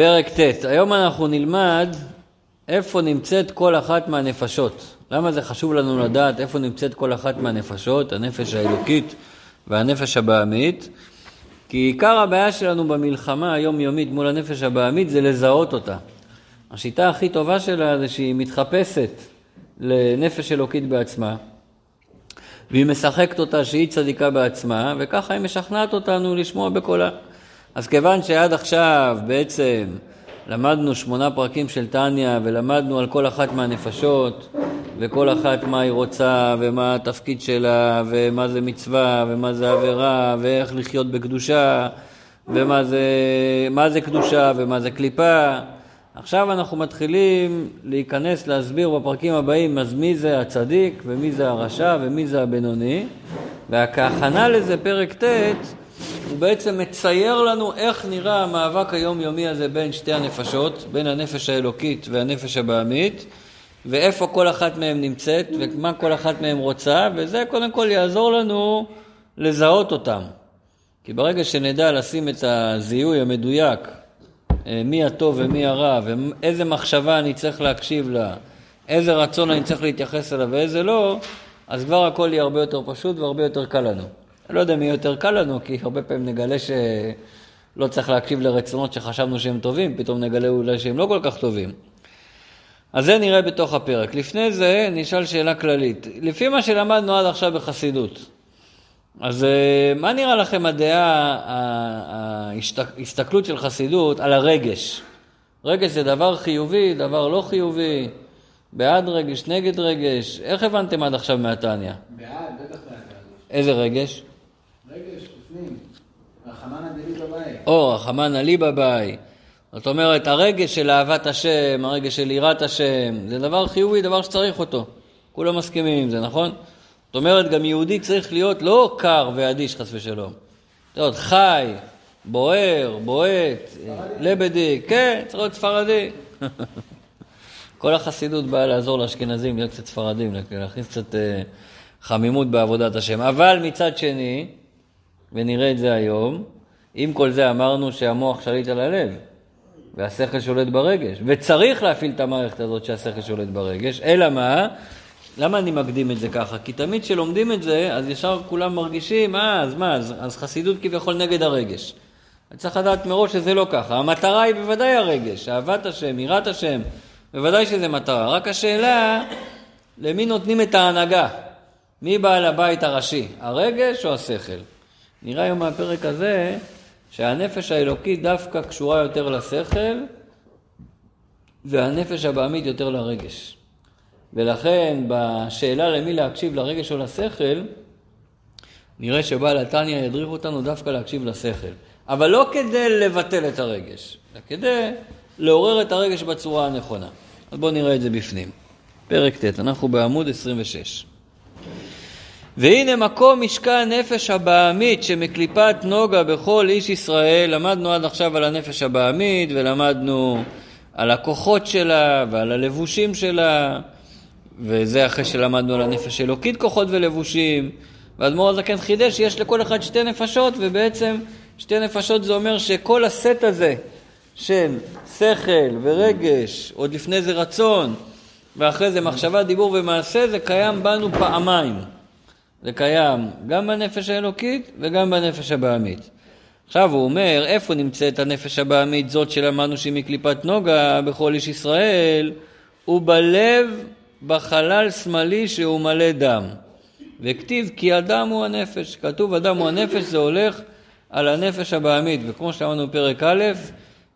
פרק ט', היום אנחנו נלמד איפה נמצאת כל אחת מהנפשות. למה זה חשוב לנו לדעת איפה נמצאת כל אחת מהנפשות, הנפש האלוקית והנפש הבעמית? כי עיקר הבעיה שלנו במלחמה היומיומית מול הנפש הבעמית זה לזהות אותה. השיטה הכי טובה שלה זה שהיא מתחפשת לנפש אלוקית בעצמה, והיא משחקת אותה שהיא צדיקה בעצמה, וככה היא משכנעת אותנו לשמוע בקולה. אז כיוון שעד עכשיו בעצם למדנו שמונה פרקים של טניה ולמדנו על כל אחת מהנפשות וכל אחת מה היא רוצה ומה התפקיד שלה ומה זה מצווה ומה זה עבירה ואיך לחיות בקדושה ומה זה, זה קדושה ומה זה קליפה עכשיו אנחנו מתחילים להיכנס להסביר בפרקים הבאים אז מי זה הצדיק ומי זה הרשע ומי זה הבינוני והכהכנה לזה פרק ט' הוא בעצם מצייר לנו איך נראה המאבק היומיומי הזה בין שתי הנפשות, בין הנפש האלוקית והנפש הבעמית, ואיפה כל אחת מהן נמצאת, ומה כל אחת מהן רוצה, וזה קודם כל יעזור לנו לזהות אותם. כי ברגע שנדע לשים את הזיהוי המדויק, אה, מי הטוב ומי הרע, ואיזה מחשבה אני צריך להקשיב לה, איזה רצון אני צריך להתייחס אליו ואיזה לא, אז כבר הכל יהיה הרבה יותר פשוט והרבה יותר קל לנו. אני לא יודע מי יותר קל לנו, כי הרבה פעמים נגלה שלא צריך להקשיב לרצונות שחשבנו שהם טובים, פתאום נגלה אולי שהם לא כל כך טובים. אז זה נראה בתוך הפרק. לפני זה נשאל שאלה כללית. לפי מה שלמדנו עד עכשיו בחסידות, אז אה, מה נראה לכם הדעה, ההסתכלות של חסידות על הרגש? רגש זה דבר חיובי, דבר לא חיובי, בעד רגש, נגד רגש. איך הבנתם עד עכשיו מהתניא? בעד, בטח בעד. איזה רגש? רגש, בפנים. רחמנא דלי בבית. או, רחמנא לי בבית. זאת אומרת, הרגש של אהבת השם, הרגש של יראת השם, זה דבר חיובי, דבר שצריך אותו. כולם מסכימים עם זה, נכון? זאת אומרת, גם יהודי צריך להיות לא קר ואדיש, חס ושלום. זאת אומרת, חי, בוער, בועט, לבדי, כן, צריך להיות ספרדי. כל החסידות באה לעזור לאשכנזים להיות קצת ספרדים, להכניס קצת אה, חמימות בעבודת השם. אבל מצד שני, ונראה את זה היום, עם כל זה אמרנו שהמוח שליט על הלב, והשכל שולט ברגש, וצריך להפעיל את המערכת הזאת שהשכל שולט ברגש, אלא מה? למה אני מקדים את זה ככה? כי תמיד כשלומדים את זה, אז ישר כולם מרגישים, אה, אז מה, אז, אז חסידות כביכול נגד הרגש. אני צריך לדעת מראש שזה לא ככה. המטרה היא בוודאי הרגש, אהבת השם, יראת השם, בוודאי שזה מטרה. רק השאלה, למי נותנים את ההנהגה? מי בעל הבית הראשי, הרגש או השכל? נראה היום מהפרק הזה שהנפש האלוקית דווקא קשורה יותר לשכל והנפש הבעמית יותר לרגש. ולכן בשאלה למי להקשיב, לרגש או לשכל, נראה שבעל התניא ידריך אותנו דווקא להקשיב לשכל. אבל לא כדי לבטל את הרגש, אלא כדי לעורר את הרגש בצורה הנכונה. אז בואו נראה את זה בפנים. פרק ט', אנחנו בעמוד 26. והנה מקום משכן נפש הבעמית שמקליפת נוגה בכל איש ישראל, למדנו עד עכשיו על הנפש הבעמית ולמדנו על הכוחות שלה ועל הלבושים שלה וזה אחרי שלמדנו על הנפש אלוקית כוחות ולבושים והאדמו"ר הזקן חידש שיש לכל אחד שתי נפשות ובעצם שתי נפשות זה אומר שכל הסט הזה של שכל ורגש, עוד לפני זה רצון ואחרי זה מחשבה, דיבור ומעשה, זה קיים בנו פעמיים. זה קיים גם בנפש האלוקית וגם בנפש הבעמית. עכשיו הוא אומר, איפה נמצאת הנפש הבעמית זאת שלמדנו שהיא מקליפת נוגה בכל איש ישראל? הוא בלב בחלל שמאלי שהוא מלא דם. וכתיב כי אדם הוא הנפש. כתוב אדם הוא הנפש, זה הולך על הנפש הבעמית. וכמו שאמרנו בפרק א',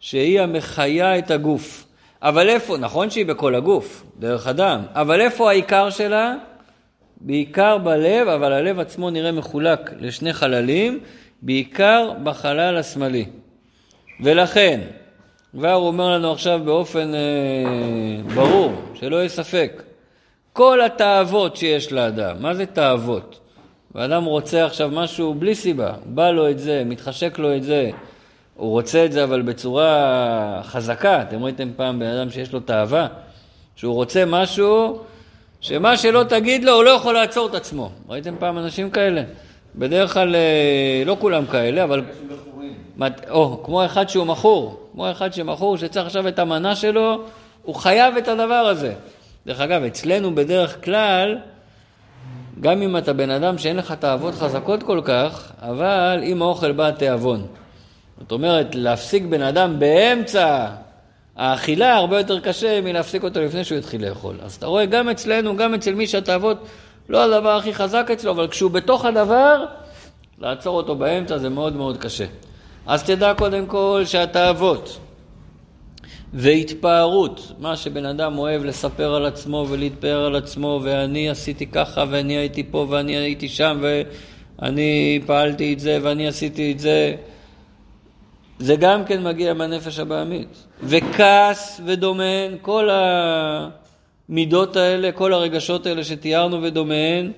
שהיא המחיה את הגוף. אבל איפה, נכון שהיא בכל הגוף, דרך אדם, אבל איפה העיקר שלה? בעיקר בלב, אבל הלב עצמו נראה מחולק לשני חללים, בעיקר בחלל השמאלי. ולכן, כבר הוא אומר לנו עכשיו באופן אה, ברור, שלא יהיה ספק, כל התאוות שיש לאדם, מה זה תאוות? ואדם רוצה עכשיו משהו בלי סיבה, בא לו את זה, מתחשק לו את זה, הוא רוצה את זה אבל בצורה חזקה. אתם ראיתם פעם בן אדם שיש לו תאווה? שהוא רוצה משהו שמה שלא תגיד לו, הוא לא יכול לעצור את עצמו. ראיתם פעם אנשים כאלה? בדרך כלל, אה, לא כולם כאלה, אבל... או, כמו אחד שהוא מכור. כמו אחד שמכור שצריך עכשיו את המנה שלו, הוא חייב את הדבר הזה. דרך אגב, אצלנו בדרך כלל, גם אם אתה בן אדם שאין לך תאוות חזקות כל כך, אבל עם האוכל בא התיאבון. זאת אומרת, להפסיק בן אדם באמצע האכילה הרבה יותר קשה מלהפסיק אותו לפני שהוא התחיל לאכול. אז אתה רואה, גם אצלנו, גם אצל מי שהתאוות לא הדבר הכי חזק אצלו, אבל כשהוא בתוך הדבר, לעצור אותו באמצע זה מאוד מאוד קשה. אז תדע קודם כל שהתאוות והתפארות, מה שבן אדם אוהב לספר על עצמו ולהתפאר על עצמו, ואני עשיתי ככה, ואני הייתי פה, ואני הייתי שם, ואני פעלתי את זה, ואני עשיתי את זה, זה גם כן מגיע מהנפש הבעמית. וכעס ודומיהן, כל המידות האלה, כל הרגשות האלה שתיארנו ודומיהן,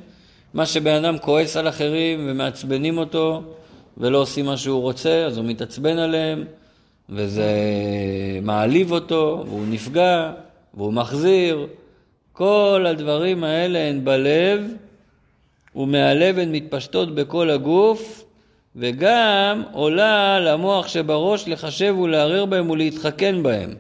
מה שבן אדם כועס על אחרים ומעצבנים אותו ולא עושים מה שהוא רוצה, אז הוא מתעצבן עליהם, וזה מעליב אותו, והוא נפגע, והוא מחזיר. כל הדברים האלה הן בלב, ומהלב הן מתפשטות בכל הגוף, וגם עולה למוח שבראש לחשב ולערער בהם ולהתחכן בהם.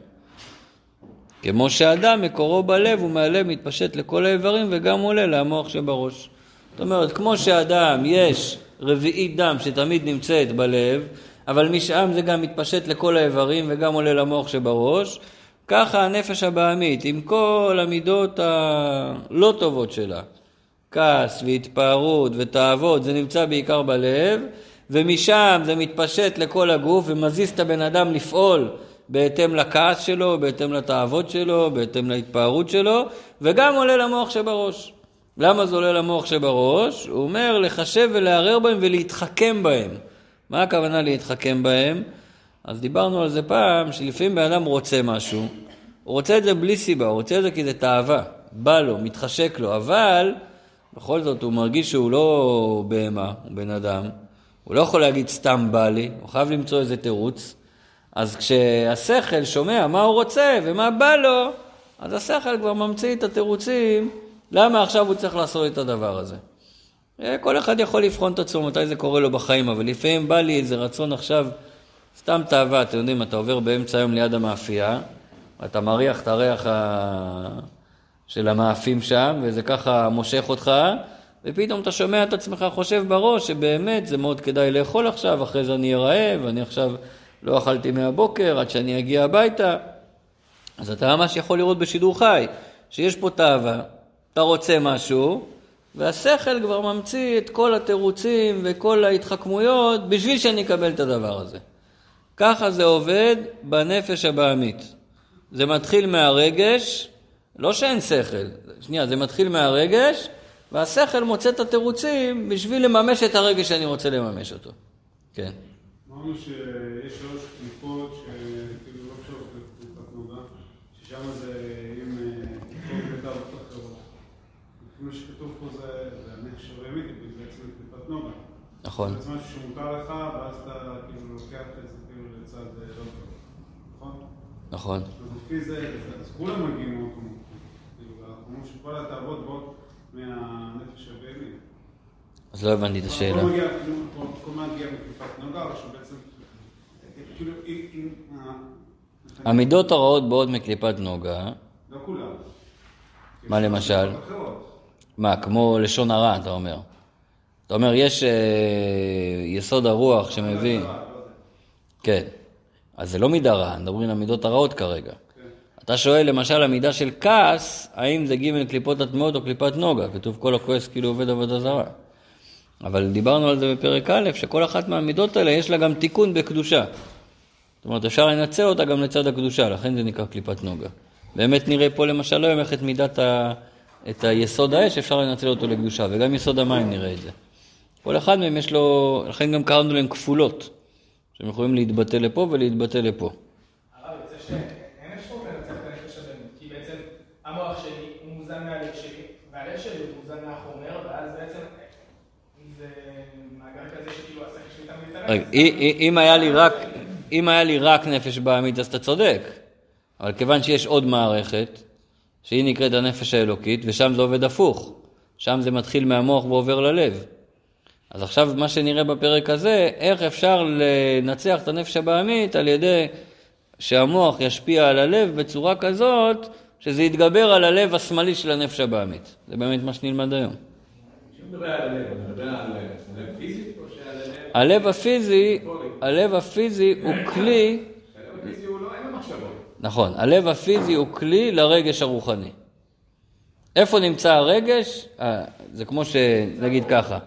כמו שאדם מקורו בלב ומהלב מתפשט לכל האיברים וגם עולה למוח שבראש. זאת אומרת, כמו שאדם יש רביעית דם שתמיד נמצאת בלב, אבל משם זה גם מתפשט לכל האיברים וגם עולה למוח שבראש, ככה הנפש הבעמית, עם כל המידות הלא טובות שלה, כעס והתפארות ותאוות, זה נמצא בעיקר בלב, ומשם זה מתפשט לכל הגוף ומזיז את הבן אדם לפעול בהתאם לכעס שלו, בהתאם לתאוות שלו, בהתאם להתפארות שלו, וגם עולה למוח שבראש. למה זה עולה למוח שבראש? הוא אומר לחשב ולערער בהם ולהתחכם בהם. מה הכוונה להתחכם בהם? אז דיברנו על זה פעם, שלפעמים בן אדם רוצה משהו, הוא רוצה את זה בלי סיבה, הוא רוצה את זה כי זה תאווה, בא לו, מתחשק לו, אבל בכל זאת הוא מרגיש שהוא לא בהמה, הוא בן אדם, הוא לא יכול להגיד סתם בא לי, הוא חייב למצוא איזה תירוץ. אז כשהשכל שומע מה הוא רוצה ומה בא לו, אז השכל כבר ממציא את התירוצים למה עכשיו הוא צריך לעשות את הדבר הזה. אה, כל אחד יכול לבחון את עצמו מתי זה קורה לו בחיים, אבל לפעמים בא לי איזה רצון עכשיו, סתם תאווה, אתם יודעים, אתה עובר באמצע היום ליד המאפייה, אתה מריח את הריח ה... של המאפים שם, וזה ככה מושך אותך, ופתאום אתה שומע את עצמך חושב בראש שבאמת זה מאוד כדאי לאכול עכשיו, אחרי זה אני אהיה רעב, אני עכשיו לא אכלתי מהבוקר עד שאני אגיע הביתה. אז אתה ממש יכול לראות בשידור חי שיש פה תאווה, אתה רוצה משהו, והשכל כבר ממציא את כל התירוצים וכל ההתחכמויות בשביל שאני אקבל את הדבר הזה. ככה זה עובד בנפש הבעמית. זה מתחיל מהרגש, לא שאין שכל, שנייה, זה מתחיל מהרגש, והשכל מוצא את התירוצים בשביל לממש את הרגש שאני רוצה לממש אותו. כן. אמרנו שיש שלוש קליפות שכאילו לא קשורות לקליפת נוגה, ששם זה עם קליפות ודעות אחרות. לפי מה שכתוב פה זה הנפש הבאמית, בעצם קליפת נוגה. נכון. זה משהו שמותר לך, ואז אתה כאילו לוקח את זה כאילו לצד לא טוב, נכון? נכון. אז לפי זה, אז כולם מגיעים ממקום. כאילו, אנחנו אומרים שכל התאוות באות מהנפש הבאמית. אז לא הבנתי את השאלה. מגיע מקליפת נוגה, או שבעצם, כאילו, אם... אם, אה, המידות הרעות באות מקליפת נוגה. לא כולם. מה למשל? מה, כמו לשון הרע, אתה אומר. אתה אומר, יש אה, יסוד הרוח שמביא... לא. כן. אז זה לא מידה רעה, מדברים על המידות הרעות כרגע. אתה שואל למשל המידה של כעס, האם זה ג' קליפות הטמעות או קליפת נוגה? כתוב כל הכועס כאילו עובד עבודה זרה. אבל דיברנו על זה בפרק א', שכל אחת מהמידות האלה יש לה גם תיקון בקדושה. זאת אומרת, אפשר לנצל אותה גם לצד הקדושה, לכן זה נקרא קליפת נוגה. באמת נראה פה למשל היום איך את מידת ה... את היסוד האש, אפשר לנצל אותו לקדושה, וגם יסוד המים נראה את זה. כל אחד מהם יש לו, לכן גם קראנו להם כפולות, שהם יכולים להתבטא לפה ולהתבטא לפה. הרב יוצא שאין אפשרות לנצח את הנפש הבאמית, כי בעצם המוח שלי הוא מוזן מהלב שלי, והלב שלי הוא מוזן מהחומר, ואז בעצם זה מעגל כזה שכאילו השכל שלי תמיד מתערב. רגע, אי- אי- אם היה לי רק, אם היה לי רק נפש בעמית, אז אתה צודק. אבל כיוון שיש עוד מערכת, שהיא נקראת הנפש האלוקית, ושם זה עובד הפוך. שם זה מתחיל מהמוח ועובר ללב. אז עכשיו מה שנראה בפרק הזה, איך אפשר לנצח את הנפש הבעמית על ידי שהמוח ישפיע על הלב בצורה כזאת שזה יתגבר על הלב השמאלי של הנפש הבעמית. זה באמת מה שנלמד היום. על הלב, הפיזי, הלב הפיזי הוא כלי, לא. נכון, הלב הפיזי הוא כלי לרגש הרוחני. איפה נמצא הרגש? אה, זה כמו שנגיד ככה.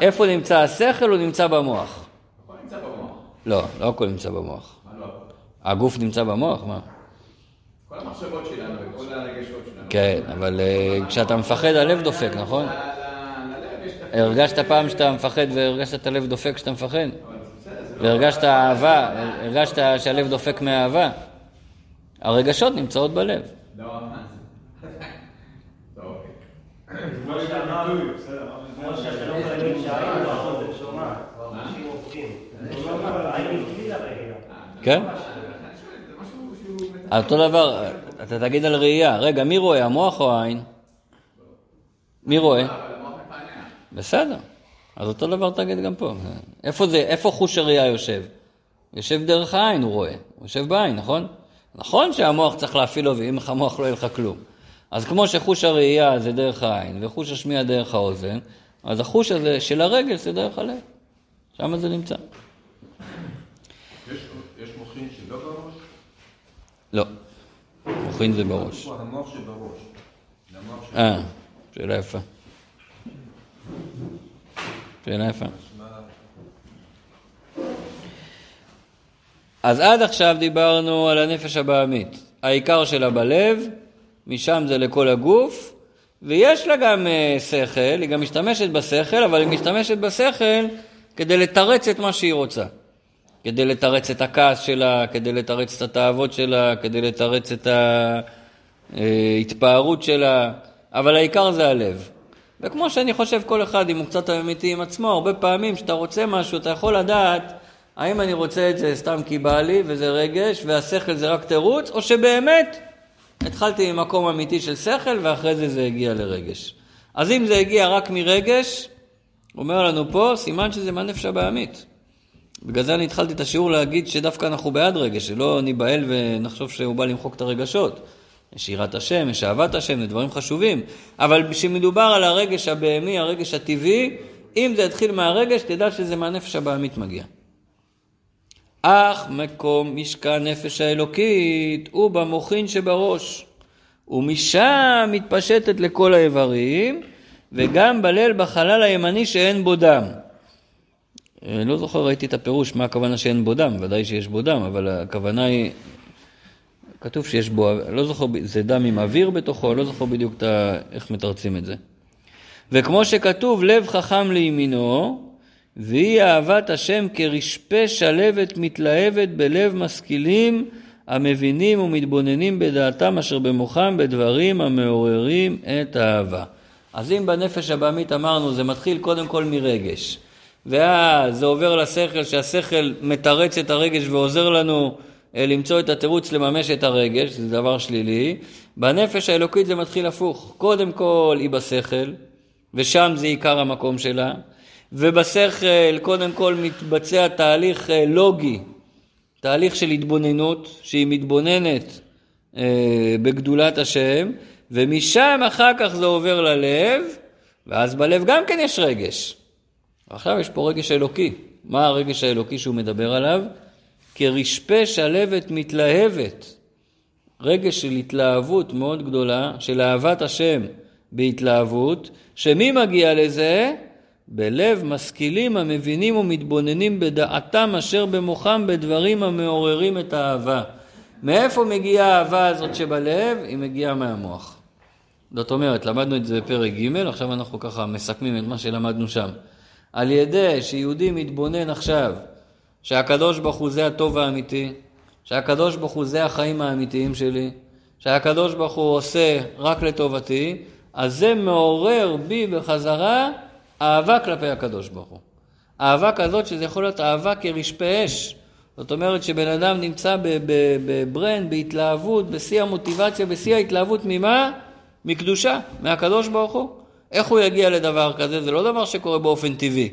איפה נמצא השכל? הוא נמצא במוח. הכל נמצא במוח. לא, לא הכל נמצא במוח. לא? הגוף נמצא במוח, מה? כל המחשבות שלנו. כן, אבל אה, כשאתה מפחד הלב דופק, נכון? הרגשת פעם שאתה מפחד והרגשת את הלב דופק כשאתה מפחד? והרגשת אהבה, הרגשת שהלב דופק מאהבה? הרגשות נמצאות בלב. כן? אותו דבר, אתה תגיד על ראייה. רגע, מי רואה, המוח או העין? מי רואה? בסדר. אז אותו דבר תגיד גם פה. איפה זה, איפה חוש הראייה יושב? יושב דרך העין, הוא רואה. הוא יושב בעין, נכון? נכון שהמוח צריך להפעיל לו, ואם לך מוח לא יהיה לך כלום. אז כמו שחוש הראייה זה דרך העין, וחוש השמיעה דרך האוזן, אז החוש הזה של הרגל זה דרך הלב. שם זה נמצא. יש, יש מוחין שלא בראש? לא. מוחין זה בראש. המוח שבראש. אה, שאלה יפה. שאלה יפה. אז עד עכשיו דיברנו על הנפש הבעמית. העיקר שלה בלב, משם זה לכל הגוף, ויש לה גם אה, שכל, היא גם משתמשת בשכל, אבל היא משתמשת בשכל כדי לתרץ את מה שהיא רוצה. כדי לתרץ את הכעס שלה, כדי לתרץ את התאוות שלה, כדי לתרץ את ההתפארות שלה, אבל העיקר זה הלב. וכמו שאני חושב כל אחד, אם הוא קצת אמיתי עם עצמו, הרבה פעמים כשאתה רוצה משהו, אתה יכול לדעת האם אני רוצה את זה סתם כי בא לי וזה רגש, והשכל זה רק תירוץ, או שבאמת התחלתי ממקום אמיתי של שכל ואחרי זה זה הגיע לרגש. אז אם זה הגיע רק מרגש, אומר לנו פה, סימן שזה מהנפש הבעמית. בגלל זה אני התחלתי את השיעור להגיד שדווקא אנחנו בעד רגש, שלא ניבהל ונחשוב שהוא בא למחוק את הרגשות. יש יראת השם, יש אהבת השם, זה דברים חשובים. אבל כשמדובר על הרגש הבהמי, הרגש הטבעי, אם זה יתחיל מהרגש, תדע שזה מהנפש הבעמית מגיע. אך מקום משכן נפש האלוקית הוא במוחין שבראש, ומשם מתפשטת לכל האיברים, וגם בליל בחלל הימני שאין בו דם. אה, לא זוכר, ראיתי את הפירוש, מה הכוונה שאין בו דם, ודאי שיש בו דם, אבל הכוונה היא, כתוב שיש בו, לא זוכר, זה דם עם אוויר בתוכו, לא זוכר בדיוק את ה, איך מתרצים את זה. וכמו שכתוב, לב חכם לימינו, והיא אהבת השם כרשפה שלבת מתלהבת בלב משכילים המבינים ומתבוננים בדעתם אשר במוחם בדברים המעוררים את האהבה. אז אם בנפש הבעמית אמרנו, זה מתחיל קודם כל מרגש. ואז זה עובר לשכל, שהשכל מתרץ את הרגש ועוזר לנו אה, למצוא את התירוץ לממש את הרגש, זה דבר שלילי. בנפש האלוקית זה מתחיל הפוך. קודם כל היא בשכל, ושם זה עיקר המקום שלה. ובשכל קודם כל מתבצע תהליך אה, לוגי, תהליך של התבוננות, שהיא מתבוננת אה, בגדולת השם, ומשם אחר כך זה עובר ללב, ואז בלב גם כן יש רגש. עכשיו יש פה רגש אלוקי. מה הרגש האלוקי שהוא מדבר עליו? כרשפה שלבת מתלהבת. רגש של התלהבות מאוד גדולה, של אהבת השם בהתלהבות, שמי מגיע לזה? בלב משכילים המבינים ומתבוננים בדעתם אשר במוחם בדברים המעוררים את האהבה. מאיפה מגיעה האהבה הזאת שבלב? היא מגיעה מהמוח. זאת אומרת, למדנו את זה בפרק ג', עכשיו אנחנו ככה מסכמים את מה שלמדנו שם. על ידי שיהודי מתבונן עכשיו שהקדוש ברוך הוא זה הטוב האמיתי, שהקדוש ברוך הוא זה החיים האמיתיים שלי, שהקדוש ברוך הוא עושה רק לטובתי, אז זה מעורר בי בחזרה אהבה כלפי הקדוש ברוך הוא. אהבה כזאת שזה יכול להיות אהבה כרשפה אש. זאת אומרת שבן אדם נמצא בברנד, בהתלהבות, בשיא המוטיבציה, בשיא ההתלהבות ממה? מקדושה, מהקדוש ברוך הוא. איך הוא יגיע לדבר כזה? זה לא דבר שקורה באופן טבעי.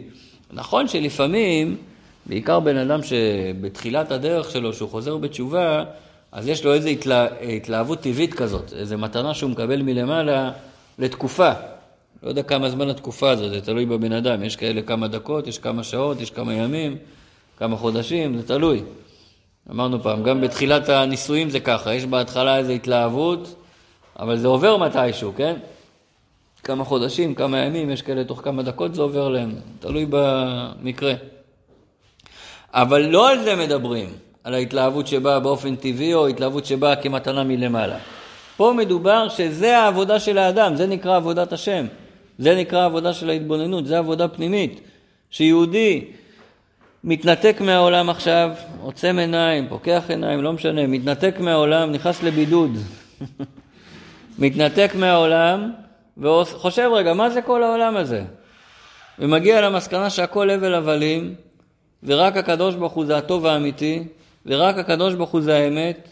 נכון שלפעמים בעיקר בן אדם שבתחילת הדרך שלו, שהוא חוזר בתשובה, אז יש לו איזו התלה, התלהבות טבעית כזאת, איזו מתנה שהוא מקבל מלמעלה לתקופה. לא יודע כמה זמן התקופה הזאת, זה תלוי בבן אדם. יש כאלה כמה דקות, יש כמה שעות, יש כמה ימים, כמה חודשים, זה תלוי. אמרנו פעם, גם בתחילת הנישואים זה ככה, יש בהתחלה איזו התלהבות, אבל זה עובר מתישהו, כן? כמה חודשים, כמה ימים, יש כאלה תוך כמה דקות זה עובר להם, תלוי במקרה. אבל לא על זה מדברים, על ההתלהבות שבאה באופן טבעי או התלהבות שבאה כמתנה מלמעלה. פה מדובר שזה העבודה של האדם, זה נקרא עבודת השם. זה נקרא עבודה של ההתבוננות, זה עבודה פנימית. שיהודי מתנתק מהעולם עכשיו, עוצם עיניים, פוקח עיניים, לא משנה, מתנתק מהעולם, נכנס לבידוד. מתנתק מהעולם וחושב רגע, מה זה כל העולם הזה? ומגיע למסקנה שהכל הבל הבלים, ורק הקדוש ברוך הוא זה הטוב האמיתי, ורק הקדוש ברוך הוא זה האמת,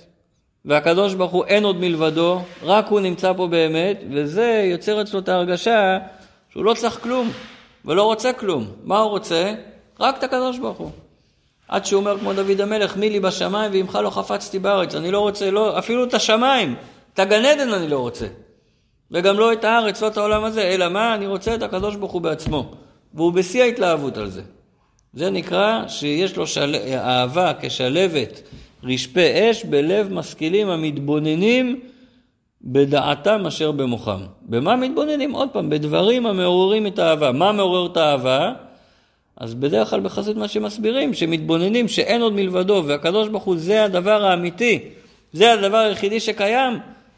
והקדוש ברוך הוא אין עוד מלבדו, רק הוא נמצא פה באמת, וזה יוצר אצלו את ההרגשה שהוא לא צריך כלום, ולא רוצה כלום. מה הוא רוצה? רק את הקדוש ברוך הוא. עד שהוא אומר כמו דוד המלך, מי לי בשמיים ועמך לא חפצתי בארץ. אני לא רוצה, לא, אפילו את השמיים, את הגן עדן אני לא רוצה. וגם לא את הארץ, לא את העולם הזה, אלא מה? אני רוצה את הקדוש ברוך הוא בעצמו. והוא בשיא ההתלהבות על זה. זה נקרא שיש לו של... אהבה כשלבת רשפי אש בלב משכילים המתבוננים בדעתם אשר במוחם. במה מתבוננים? עוד פעם, בדברים המעוררים את האהבה. מה מעורר את האהבה? אז בדרך כלל בחסות מה שמסבירים, שמתבוננים שאין עוד מלבדו, והקדוש ברוך הוא זה הדבר האמיתי, זה הדבר היחידי שקיים,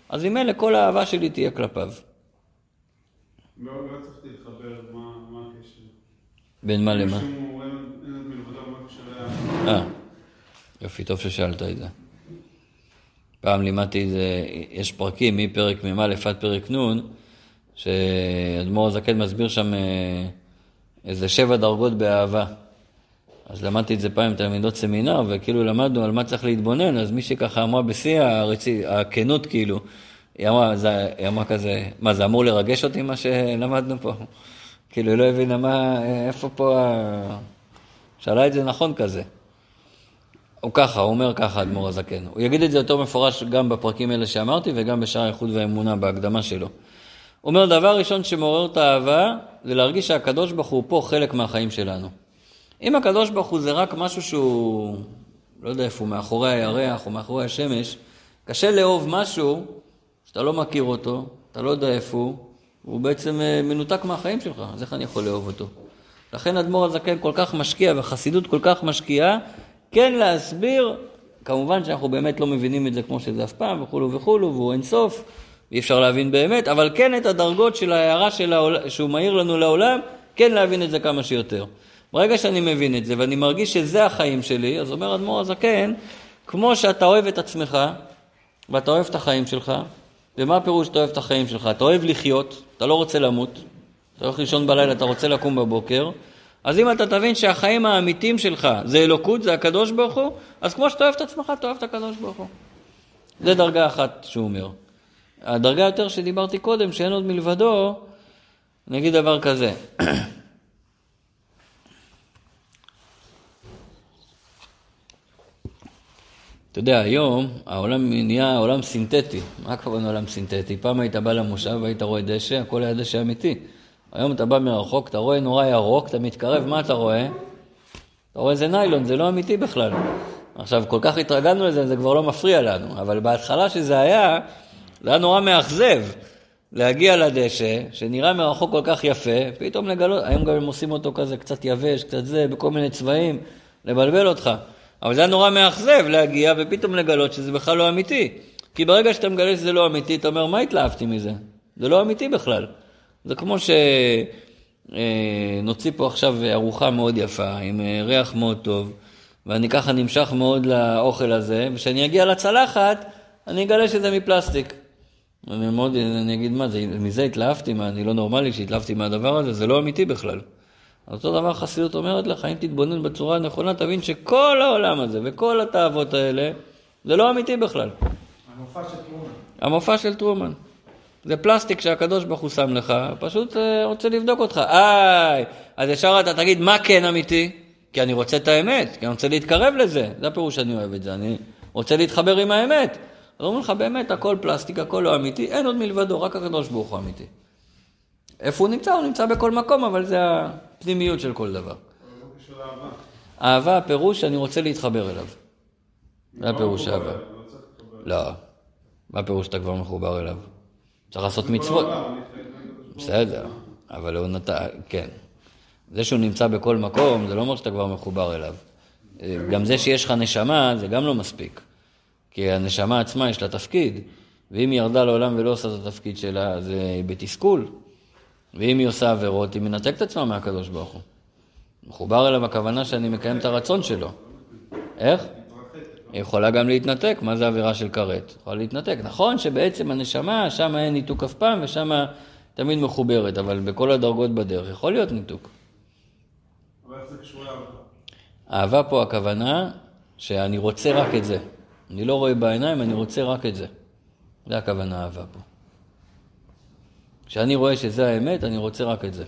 אז ממילא כל האהבה שלי תהיה כלפיו. לא, לא הצלחתי לחבר מה הקשר. בין מה למה? אה, יופי, טוב ששאלת את זה. פעם לימדתי את זה, יש פרקים מפרק מ"א עד פרק נ', שאדמו"ר הזקן מסביר שם אה, איזה שבע דרגות באהבה. אז למדתי את זה פעם עם תלמידות סמינר, וכאילו למדנו על מה צריך להתבונן, אז מישהי ככה אמרה בשיא הרצי, הכנות כאילו, היא אמרה, זה, היא אמרה כזה, מה זה אמור לרגש אותי מה שלמדנו פה? כאילו היא לא הבינה מה, איפה פה. שאלה את זה נכון כזה. הוא ככה, הוא אומר ככה, אדמו"ר הזקן. הוא יגיד את זה יותר מפורש גם בפרקים האלה שאמרתי וגם בשער האיחוד והאמונה בהקדמה שלו. הוא אומר, דבר ראשון שמעורר את האהבה, זה להרגיש שהקדוש ברוך הוא פה חלק מהחיים שלנו. אם הקדוש ברוך הוא זה רק משהו שהוא, לא יודע איפה הוא, מאחורי הירח או מאחורי השמש, קשה לאהוב משהו שאתה לא מכיר אותו, אתה לא יודע איפה הוא, הוא בעצם אה, מנותק מהחיים שלך, אז איך אני יכול לאהוב אותו? לכן אדמו"ר הזקן כל כך משקיע, והחסידות כל כך משקיעה, כן להסביר, כמובן שאנחנו באמת לא מבינים את זה כמו שזה אף פעם, וכולו וכולו, והוא אין סוף, ואי אפשר להבין באמת, אבל כן את הדרגות של ההערה של העול... שהוא מאיר לנו לעולם, כן להבין את זה כמה שיותר. ברגע שאני מבין את זה ואני מרגיש שזה החיים שלי, אז אומר אדמו"ר הזקן, כמו שאתה אוהב את עצמך, ואתה אוהב את החיים שלך, ומה הפירוש שאתה אוהב את החיים שלך? אתה אוהב לחיות, אתה לא רוצה למות, אתה הולך לישון בלילה, אתה רוצה לקום בבוקר, אז אם אתה תבין שהחיים האמיתיים שלך זה אלוקות, זה הקדוש ברוך הוא, אז כמו שאתה אוהב את עצמך, אתה אוהב את הקדוש ברוך הוא. זה דרגה אחת שהוא אומר. הדרגה יותר שדיברתי קודם, שאין עוד מלבדו, אני אגיד דבר כזה. אתה יודע, היום העולם נהיה עולם סינתטי. מה הכוונה עולם סינתטי? פעם היית בא למושב והיית רואה דשא, הכל היה דשא אמיתי. היום אתה בא מרחוק, אתה רואה נורא ירוק, אתה מתקרב, מה אתה רואה? אתה רואה איזה ניילון, זה לא אמיתי בכלל. עכשיו, כל כך התרגלנו לזה, זה כבר לא מפריע לנו. אבל בהתחלה שזה היה, זה היה נורא מאכזב. להגיע לדשא, שנראה מרחוק כל כך יפה, פתאום לגלות, היום גם הם עושים אותו כזה קצת יבש, קצת זה, בכל מיני צבעים, לבלבל אותך. אבל זה היה נורא מאכזב להגיע ופתאום לגלות שזה בכלל לא אמיתי. כי ברגע שאתה מגלה שזה לא אמיתי, אתה אומר, מה התלהבתי מזה? זה לא אמיתי בכלל. זה כמו שנוציא פה עכשיו ארוחה מאוד יפה, עם אה, ריח מאוד טוב, ואני ככה נמשך מאוד לאוכל הזה, וכשאני אגיע לצלחת, אני אגלה שזה מפלסטיק. אני מאוד, אני אגיד, מה, זה, מזה התלהבתי, מה, אני לא נורמלי שהתלהבתי מהדבר הזה, זה לא אמיתי בכלל. אותו דבר חסידות אומרת לך, אם תתבונן בצורה הנכונה, תבין שכל העולם הזה וכל התאוות האלה, זה לא אמיתי בכלל. המופע של טרומן. המופע של טרומן. זה פלסטיק שהקדוש ברוך הוא שם לך, פשוט אה, רוצה לבדוק אותך. איי, אז ישר אתה תגיד, מה כן אמיתי? כי אני רוצה את האמת, כי אני רוצה להתקרב לזה. זה הפירוש שאני אוהב את זה, אני רוצה להתחבר עם האמת. אז אומרים לך, באמת, הכל פלסטיק, הכל לא אמיתי, אין עוד מלבדו, רק הקדוש ברוך הוא אמיתי. איפה הוא נמצא? הוא נמצא בכל מקום, אבל זה הפנימיות של כל דבר. לא. אהבה, הפירוש שאני רוצה להתחבר אליו. זה הפירוש לא אהבה. מחובר אליו, לא. לא. מה הפירוש שאתה כבר מחובר אליו? צריך לעשות מצוות. הוא. בסדר, אבל הוא נתן, כן. זה שהוא נמצא בכל מקום, זה לא אומר שאתה כבר מחובר אליו. גם זה שיש לך נשמה, זה גם לא מספיק. כי הנשמה עצמה יש לה תפקיד, ואם היא ירדה לעולם ולא עושה את התפקיד שלה, זה בתסכול. ואם היא עושה עבירות, היא מנתקת עצמה מהקדוש ברוך הוא. מחובר אליו הכוונה שאני מקיים את הרצון שלו. איך? היא יכולה גם להתנתק, מה זה עבירה של כרת? יכולה להתנתק. נכון שבעצם הנשמה, שם אין ניתוק אף פעם, ושם תמיד מחוברת, אבל בכל הדרגות בדרך יכול להיות ניתוק. אבל איך זה קשור לאהבה? אהבה פה הכוונה שאני רוצה רק את זה. אני לא רואה בעיניים, אני רוצה רק את זה. זה הכוונה אהבה פה. כשאני רואה שזה האמת, אני רוצה רק את זה.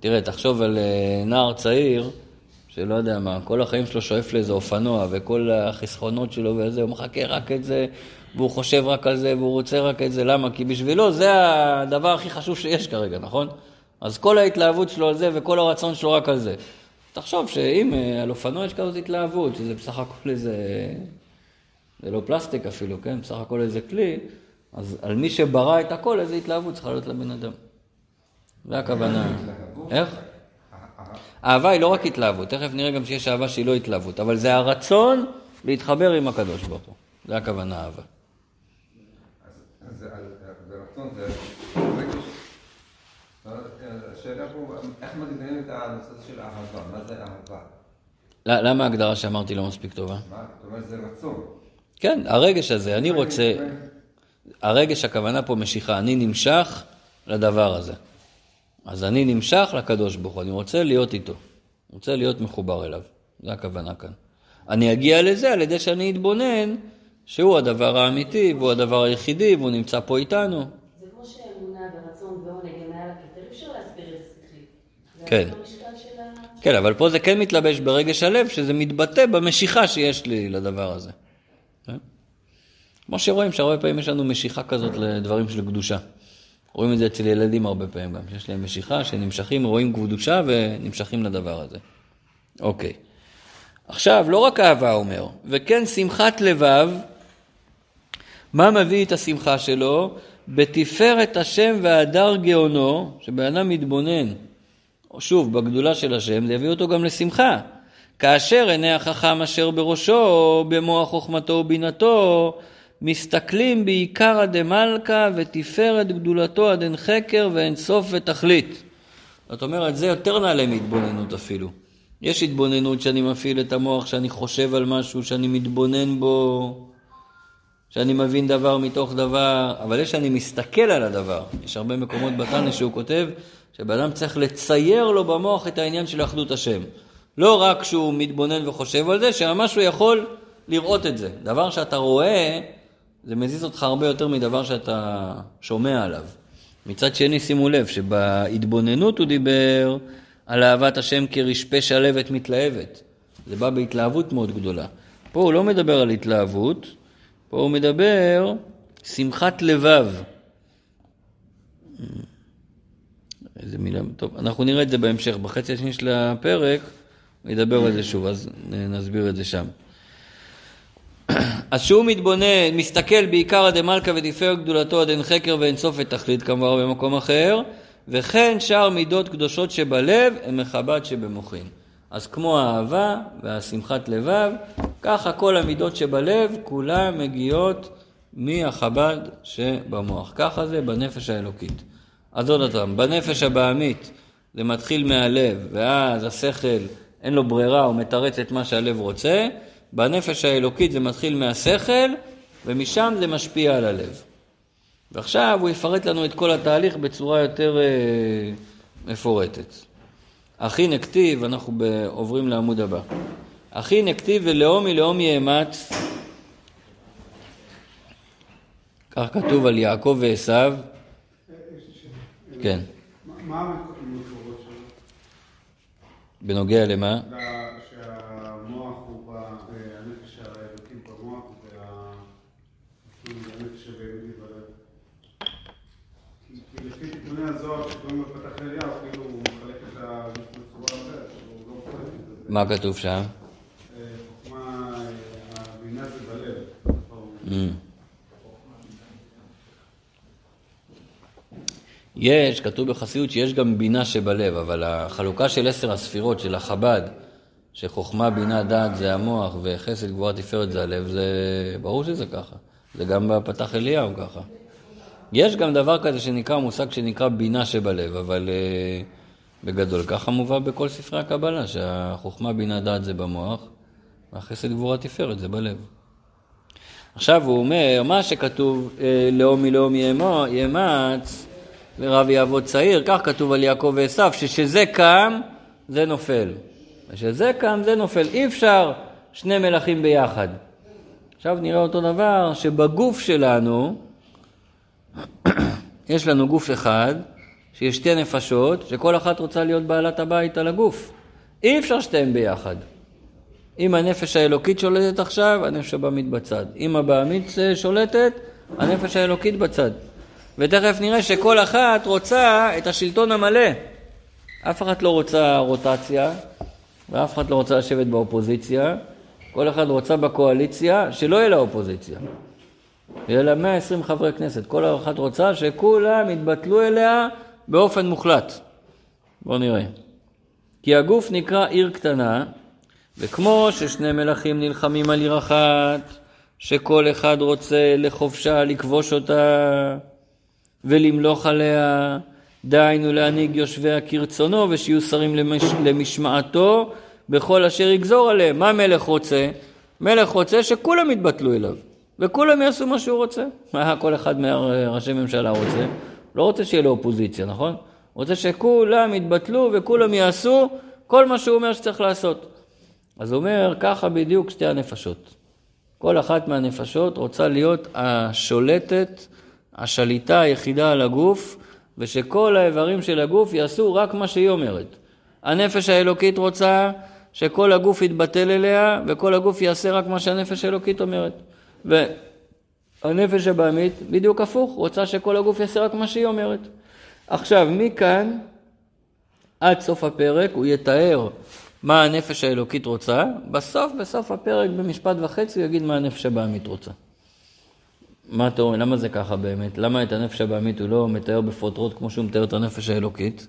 תראה, תחשוב על אה, נער צעיר, שלא יודע מה, כל החיים שלו שואף לאיזה אופנוע, וכל החסכונות שלו וזה, הוא מחכה רק את זה, והוא חושב רק על זה, והוא רוצה רק את זה. למה? כי בשבילו זה הדבר הכי חשוב שיש כרגע, נכון? אז כל ההתלהבות שלו על זה, וכל הרצון שלו רק על זה. תחשוב שאם אה, על אופנוע יש כזאת התלהבות, שזה בסך הכל איזה... זה לא פלסטיק אפילו, כן? בסך הכל איזה כלי, אז על מי שברא את הכל, איזה התלהבות צריכה להיות לבן אדם. זה הכוונה. איך? אהבה היא לא רק התלהבות, תכף נראה גם שיש אהבה שהיא לא התלהבות, אבל זה הרצון להתחבר עם הקדוש ברוך הוא. זה הכוונה אהבה. אז זה על- זה רצון, זה רגש. השאלה פה, איך מגדירים את הנושא של אהבה? מה זה אהבה? למה ההגדרה שאמרתי לא מספיק טובה? מה? זאת אומרת, זה רצון. כן, הרגש הזה, אני רוצה... הרגש, הכוונה פה משיכה, אני נמשך לדבר הזה. אז אני נמשך לקדוש ברוך הוא, אני רוצה להיות איתו. רוצה להיות מחובר אליו. זה הכוונה כאן. אני אגיע לזה על ידי שאני אתבונן שהוא הדבר האמיתי, והוא הדבר היחידי, והוא נמצא פה איתנו. זה כמו שאמונה ורצון ועונג הם מעל הכתר, אי אפשר להסביר את זה שכלית. כן. כן, אבל פה זה כן מתלבש ברגש הלב, שזה מתבטא במשיכה שיש לי לדבר הזה. כמו שרואים, שהרבה פעמים יש לנו משיכה כזאת לדברים של קדושה. רואים את זה אצל ילדים הרבה פעמים גם, שיש להם משיכה, שנמשכים, רואים קדושה ונמשכים לדבר הזה. אוקיי. עכשיו, לא רק אהבה אומר, וכן שמחת לבב, מה מביא את השמחה שלו? בתפארת השם והדר גאונו, שבן אדם מתבונן שוב, בגדולה של השם, זה יביא אותו גם לשמחה. כאשר עיני החכם אשר בראשו, במוח חוכמתו ובינתו, מסתכלים בעיקרא דמלכא ותפארת גדולתו עד אין חקר ואין סוף ותכלית. זאת אומרת, זה יותר נעלה מהתבוננות אפילו. יש התבוננות שאני מפעיל את המוח, שאני חושב על משהו, שאני מתבונן בו, שאני מבין דבר מתוך דבר, אבל יש שאני מסתכל על הדבר. יש הרבה מקומות בתנא שהוא כותב שבן אדם צריך לצייר לו במוח את העניין של אחדות השם. לא רק שהוא מתבונן וחושב על זה, שממש הוא יכול לראות את זה. דבר שאתה רואה, זה מזיז אותך הרבה יותר מדבר שאתה שומע עליו. מצד שני, שימו לב שבהתבוננות הוא דיבר על אהבת השם כרשפה שלבת מתלהבת. זה בא בהתלהבות מאוד גדולה. פה הוא לא מדבר על התלהבות, פה הוא מדבר שמחת לבב. איזה מילה, טוב, אנחנו נראה את זה בהמשך, בחצי השני של הפרק, הוא ידבר על זה שוב, אז נסביר את זה שם. אז שהוא מתבונן, מסתכל בעיקר עד מלכה ותפארת גדולתו עד אין חקר ואין סוף ותכלית כמובן במקום אחר, וכן שאר מידות קדושות שבלב הם מחב"ד שבמוחין. אז כמו האהבה והשמחת לבב, ככה כל המידות שבלב, כולן מגיעות מהחב"ד שבמוח. ככה זה בנפש האלוקית. אז עוד פעם, בנפש הבעמית זה מתחיל מהלב, ואז השכל אין לו ברירה, הוא מתרץ את מה שהלב רוצה. בנפש האלוקית זה מתחיל מהשכל, ומשם זה משפיע על הלב. ועכשיו הוא יפרט לנו את כל התהליך בצורה יותר אה, מפורטת. אחי נקטיב, אנחנו ב- עוברים לעמוד הבא. אחי נקטיב ולאומי לאומי יאמץ. כך כתוב על יעקב ועשו. שאלה. כן. מה המקורות שלו? בנוגע למה? בעניין זוהר שקוראים לו פתח אליהו, כאילו הוא מחלק את ה... בצורה הוא לא מחלק את זה. מה כתוב שם? אה, חוכמה, אה, הבינה זה בלב. Mm. יש, כתוב בחסיות שיש גם בינה שבלב, אבל החלוקה של עשר הספירות של החב"ד, שחוכמה, בינה, דעת זה המוח וחסד, גבורה, תפארת זה הלב, זה ברור שזה ככה. זה גם בפתח אליהו ככה. יש גם דבר כזה שנקרא, מושג שנקרא בינה שבלב, אבל uh, בגדול ככה מובא בכל ספרי הקבלה, שהחוכמה, בינה, דעת זה במוח, והחסד, גבורה, תפארת זה בלב. עכשיו הוא אומר, מה שכתוב אה, לאום מלאום יאמץ, ורב יעבוד צעיר, כך כתוב על יעקב ועשיו, ששזה קם, זה נופל. ושזה קם, זה נופל. אי אפשר שני מלכים ביחד. עכשיו נראה אותו דבר, שבגוף שלנו, יש לנו גוף אחד, שיש שתי נפשות, שכל אחת רוצה להיות בעלת הבית על הגוף. אי אפשר שתיהן ביחד. אם הנפש האלוקית שולטת עכשיו, הנפש הבעמית בצד. אם הבעמית שולטת, הנפש האלוקית בצד. ותכף נראה שכל אחת רוצה את השלטון המלא. אף אחת לא רוצה רוטציה, ואף אחת לא רוצה לשבת באופוזיציה. כל אחת רוצה בקואליציה שלא יהיה לה אופוזיציה. יהיה לה 120 חברי כנסת. כל אחת רוצה שכולם יתבטלו אליה באופן מוחלט. בואו נראה. כי הגוף נקרא עיר קטנה, וכמו ששני מלכים נלחמים על עיר אחת, שכל אחד רוצה לחופשה, לכבוש אותה ולמלוך עליה, דהיינו להנהיג יושביה כרצונו ושיהיו שרים למש... למשמעתו בכל אשר יגזור עליהם. מה מלך רוצה? מלך רוצה שכולם יתבטלו אליו, וכולם יעשו מה שהוא רוצה. מה כל אחד מראשי ממשלה רוצה? לא רוצה שיהיה לו אופוזיציה, נכון? רוצה שכולם יתבטלו וכולם יעשו כל מה שהוא אומר שצריך לעשות. אז הוא אומר, ככה בדיוק שתי הנפשות. כל אחת מהנפשות רוצה להיות השולטת, השליטה היחידה על הגוף, ושכל האיברים של הגוף יעשו רק מה שהיא אומרת. הנפש האלוקית רוצה שכל הגוף יתבטל אליה, וכל הגוף יעשה רק מה שהנפש האלוקית אומרת. והנפש הבעמית, בדיוק הפוך, רוצה שכל הגוף יעשה רק מה שהיא אומרת. עכשיו, מכאן עד סוף הפרק הוא יתאר מה הנפש האלוקית רוצה, בסוף, בסוף הפרק במשפט וחצי הוא יגיד מה הנפש הבעמית רוצה. מה אתה אומר, למה זה ככה באמת? למה את הנפש הבעמית הוא לא מתאר בפרוטרוט כמו שהוא מתאר את הנפש האלוקית?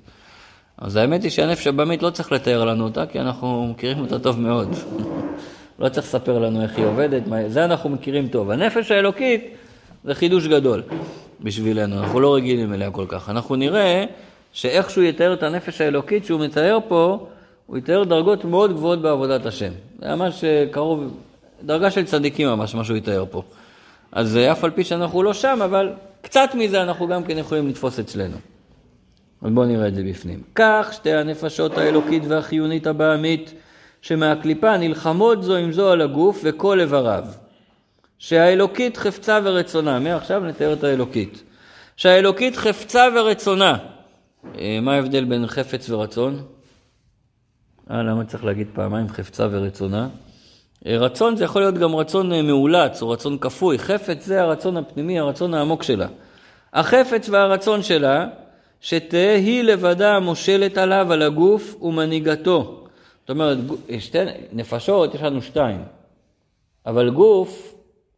אז האמת היא שהנפש הבעמית לא צריך לתאר לנו אותה, כי אנחנו מכירים אותה טוב מאוד. לא צריך לספר לנו איך היא עובדת, מה... זה אנחנו מכירים טוב. הנפש האלוקית זה חידוש גדול בשבילנו, אנחנו לא רגילים אליה כל כך. אנחנו נראה שאיכשהו יתאר את הנפש האלוקית שהוא מתאר פה, הוא יתאר דרגות מאוד גבוהות בעבודת השם. זה ממש קרוב, דרגה של צדיקים ממש, מה שהוא יתאר פה. אז אף על פי שאנחנו לא שם, אבל קצת מזה אנחנו גם כן יכולים לתפוס אצלנו. אז בואו נראה את זה בפנים. כך שתי הנפשות האלוקית והחיונית הבעמית שמהקליפה נלחמות זו עם זו על הגוף וכל איבריו. שהאלוקית חפצה ורצונה, מעכשיו נתאר את האלוקית. שהאלוקית חפצה ורצונה. אה, מה ההבדל בין חפץ ורצון? אה, למה צריך להגיד פעמיים חפצה ורצונה? אה, רצון זה יכול להיות גם רצון אה, מאולץ או רצון כפוי. חפץ זה הרצון הפנימי, הרצון העמוק שלה. החפץ והרצון שלה, שתהא היא לבדה מושלת עליו, על הגוף ומנהיגתו. זאת אומרת, שתי נפשות יש לנו שתיים, אבל גוף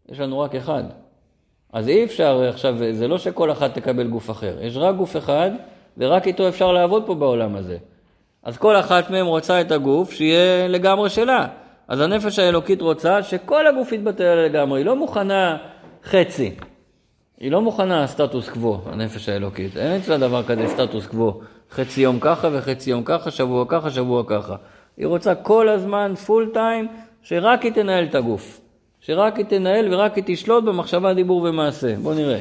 יש לנו רק אחד. אז אי אפשר עכשיו, זה לא שכל אחת תקבל גוף אחר, יש רק גוף אחד ורק איתו אפשר לעבוד פה בעולם הזה. אז כל אחת מהן רוצה את הגוף שיהיה לגמרי שלה. אז הנפש האלוקית רוצה שכל הגוף יתבטל לגמרי, היא לא מוכנה חצי. היא לא מוכנה סטטוס קוו, הנפש האלוקית. אין אצלה דבר כזה סטטוס קוו. חצי יום ככה וחצי יום ככה, שבוע ככה, שבוע ככה. היא רוצה כל הזמן, פול טיים, שרק היא תנהל את הגוף. שרק היא תנהל ורק היא תשלוט במחשבה, דיבור ומעשה. בואו נראה.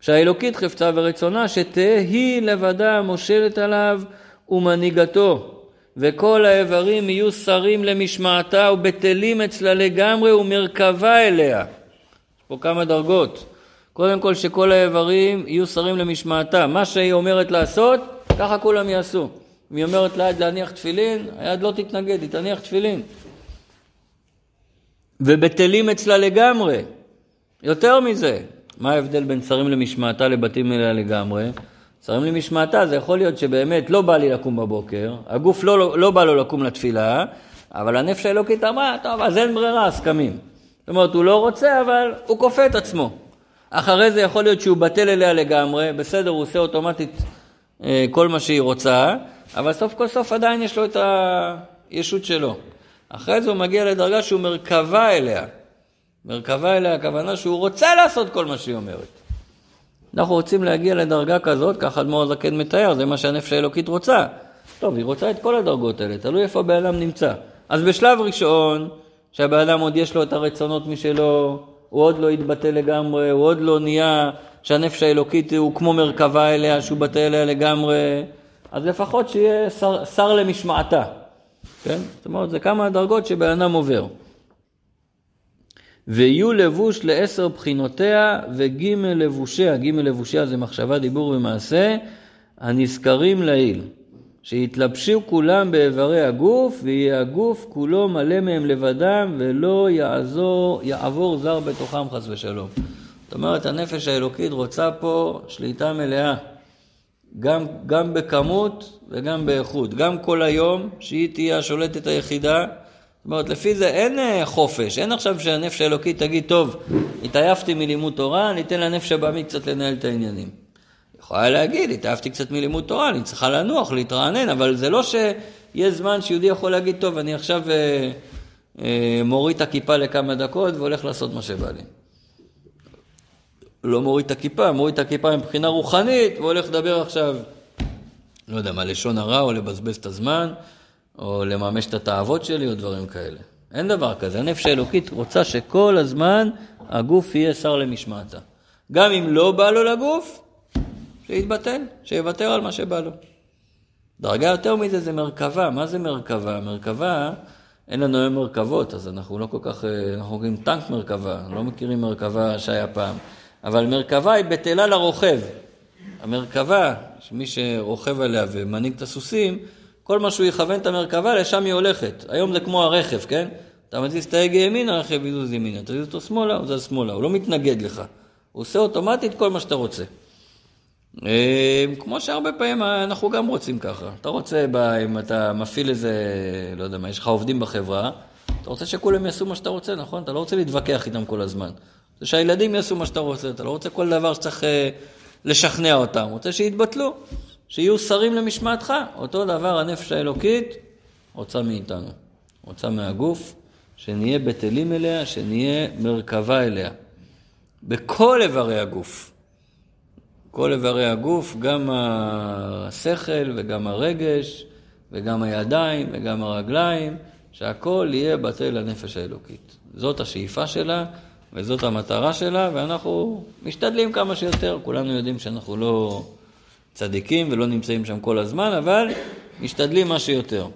שהאלוקית חפצה ורצונה, שתהא היא לבדה מושלת עליו ומנהיגתו. וכל האיברים יהיו שרים למשמעתה ובטלים אצלה לגמרי ומרכבה אליה. יש פה כמה דרגות. קודם כל שכל האיברים יהיו שרים למשמעתה. מה שהיא אומרת לעשות, ככה כולם יעשו. אם היא אומרת ליד להניח תפילין, היד לא תתנגד, היא תניח תפילין. ובטלים אצלה לגמרי. יותר מזה, מה ההבדל בין שרים למשמעתה לבתים אליה לגמרי? שרים למשמעתה זה יכול להיות שבאמת לא בא לי לקום בבוקר, הגוף לא, לא בא לו לקום לתפילה, אבל הנפש האלוקית אמרה, טוב, אז אין ברירה, אז קמים. זאת אומרת, הוא לא רוצה, אבל הוא כופה את עצמו. אחרי זה יכול להיות שהוא בטל אליה לגמרי, בסדר, הוא עושה אוטומטית אה, כל מה שהיא רוצה, אבל סוף כל סוף עדיין יש לו את הישות שלו. אחרי זה הוא מגיע לדרגה שהוא מרכבה אליה. מרכבה אליה, הכוונה שהוא רוצה לעשות כל מה שהיא אומרת. אנחנו רוצים להגיע לדרגה כזאת, ככה אדמו"ר הזקן מתאר, זה מה שהנפש האלוקית רוצה. טוב, היא רוצה את כל הדרגות האלה, תלוי איפה הבן אדם נמצא. אז בשלב ראשון, שהבן אדם עוד יש לו את הרצונות משלו, הוא עוד לא התבטא לגמרי, הוא עוד לא נהיה שהנפש האלוקית הוא כמו מרכבה אליה, שהוא בטא אליה לגמרי, אז לפחות שיהיה שר, שר למשמעתה. כן? זאת אומרת, זה כמה דרגות שבן אדם עובר. ויהיו לבוש לעשר בחינותיה וג' לבושיה, ג' לבושיה זה מחשבה, דיבור ומעשה, הנזכרים לעיל. שיתלבשו כולם באיברי הגוף, ויהיה הגוף כולו מלא מהם לבדם, ולא יעזור, יעבור זר בתוכם חס ושלום. זאת אומרת, הנפש האלוקית רוצה פה שליטה מלאה, גם, גם בכמות וגם באיכות. גם כל היום, שהיא תהיה השולטת היחידה. זאת אומרת, לפי זה אין אה, חופש, אין עכשיו שהנפש האלוקית תגיד, טוב, התעייפתי מלימוד תורה, אני אתן לנפש הבעמית קצת לנהל את העניינים. יכולה להגיד, התעייפתי קצת מלימוד תורה, אני צריכה לנוח, להתרענן, אבל זה לא שיהיה זמן שיהודי יכול להגיד, טוב, אני עכשיו אה, אה, מוריד את הכיפה לכמה דקות והולך לעשות מה שבא לי. לא מוריד את הכיפה, מוריד את הכיפה מבחינה רוחנית, והולך לדבר עכשיו, לא יודע מה, לשון הרע, או לבזבז את הזמן, או לממש את התאוות שלי, או דברים כאלה. אין דבר כזה. הנפש האלוקית רוצה שכל הזמן הגוף יהיה שר למשמעתה. גם אם לא בא לו לגוף, שיתבטל, שיוותר על מה שבא לו. דרגה יותר מזה זה מרכבה. מה זה מרכבה? מרכבה, אין לנו היום מרכבות, אז אנחנו לא כל כך, אה, אנחנו קוראים טנק מרכבה, לא מכירים מרכבה שהיה פעם. אבל מרכבה היא בטלה לרוכב. המרכבה, מי שרוכב עליה ומנהיג את הסוסים, כל מה שהוא יכוון את המרכבה, לשם היא הולכת. היום זה כמו הרכב, כן? אתה מזיז את ההגה ימינה, הרכב יזוז ימינה. אתה מזיז אותו שמאלה, הוא זז שמאלה. הוא לא מתנגד לך. הוא עושה אוטומטית כל מה שאתה רוצה. אה, כמו שהרבה פעמים אנחנו גם רוצים ככה. אתה רוצה, אם אתה מפעיל איזה, לא יודע מה, יש לך עובדים בחברה, אתה רוצה שכולם יעשו מה שאתה רוצה, נכון? אתה לא רוצה להתווכח איתם כל הזמן. זה שהילדים יעשו מה שאתה רוצה, אתה לא רוצה כל דבר שצריך אה, לשכנע אותם, רוצה שיתבטלו, שיהיו שרים למשמעתך. אותו דבר הנפש האלוקית רוצה מאיתנו, רוצה מהגוף, שנהיה בטלים אליה, שנהיה מרכבה אליה. בכל איברי הגוף. כל איברי הגוף, גם השכל וגם הרגש וגם הידיים וגם הרגליים, שהכל יהיה בטל לנפש האלוקית. זאת השאיפה שלה וזאת המטרה שלה, ואנחנו משתדלים כמה שיותר. כולנו יודעים שאנחנו לא צדיקים ולא נמצאים שם כל הזמן, אבל משתדלים מה שיותר.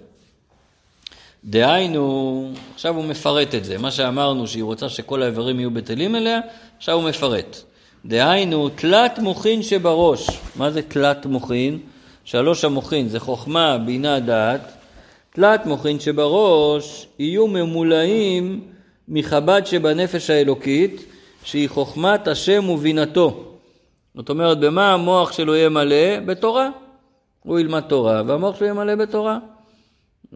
דהיינו, עכשיו הוא מפרט את זה. מה שאמרנו שהיא רוצה שכל האיברים יהיו בטלים אליה, עכשיו הוא מפרט. דהיינו, תלת מוחין שבראש. מה זה תלת מוחין? שלוש המוחין זה חוכמה, בינה, דעת. תלת מוחין שבראש יהיו ממולאים מחב"ד שבנפש האלוקית, שהיא חוכמת השם ובינתו. זאת אומרת, במה המוח שלו יהיה מלא? בתורה. הוא ילמד תורה, והמוח שלו יהיה מלא בתורה.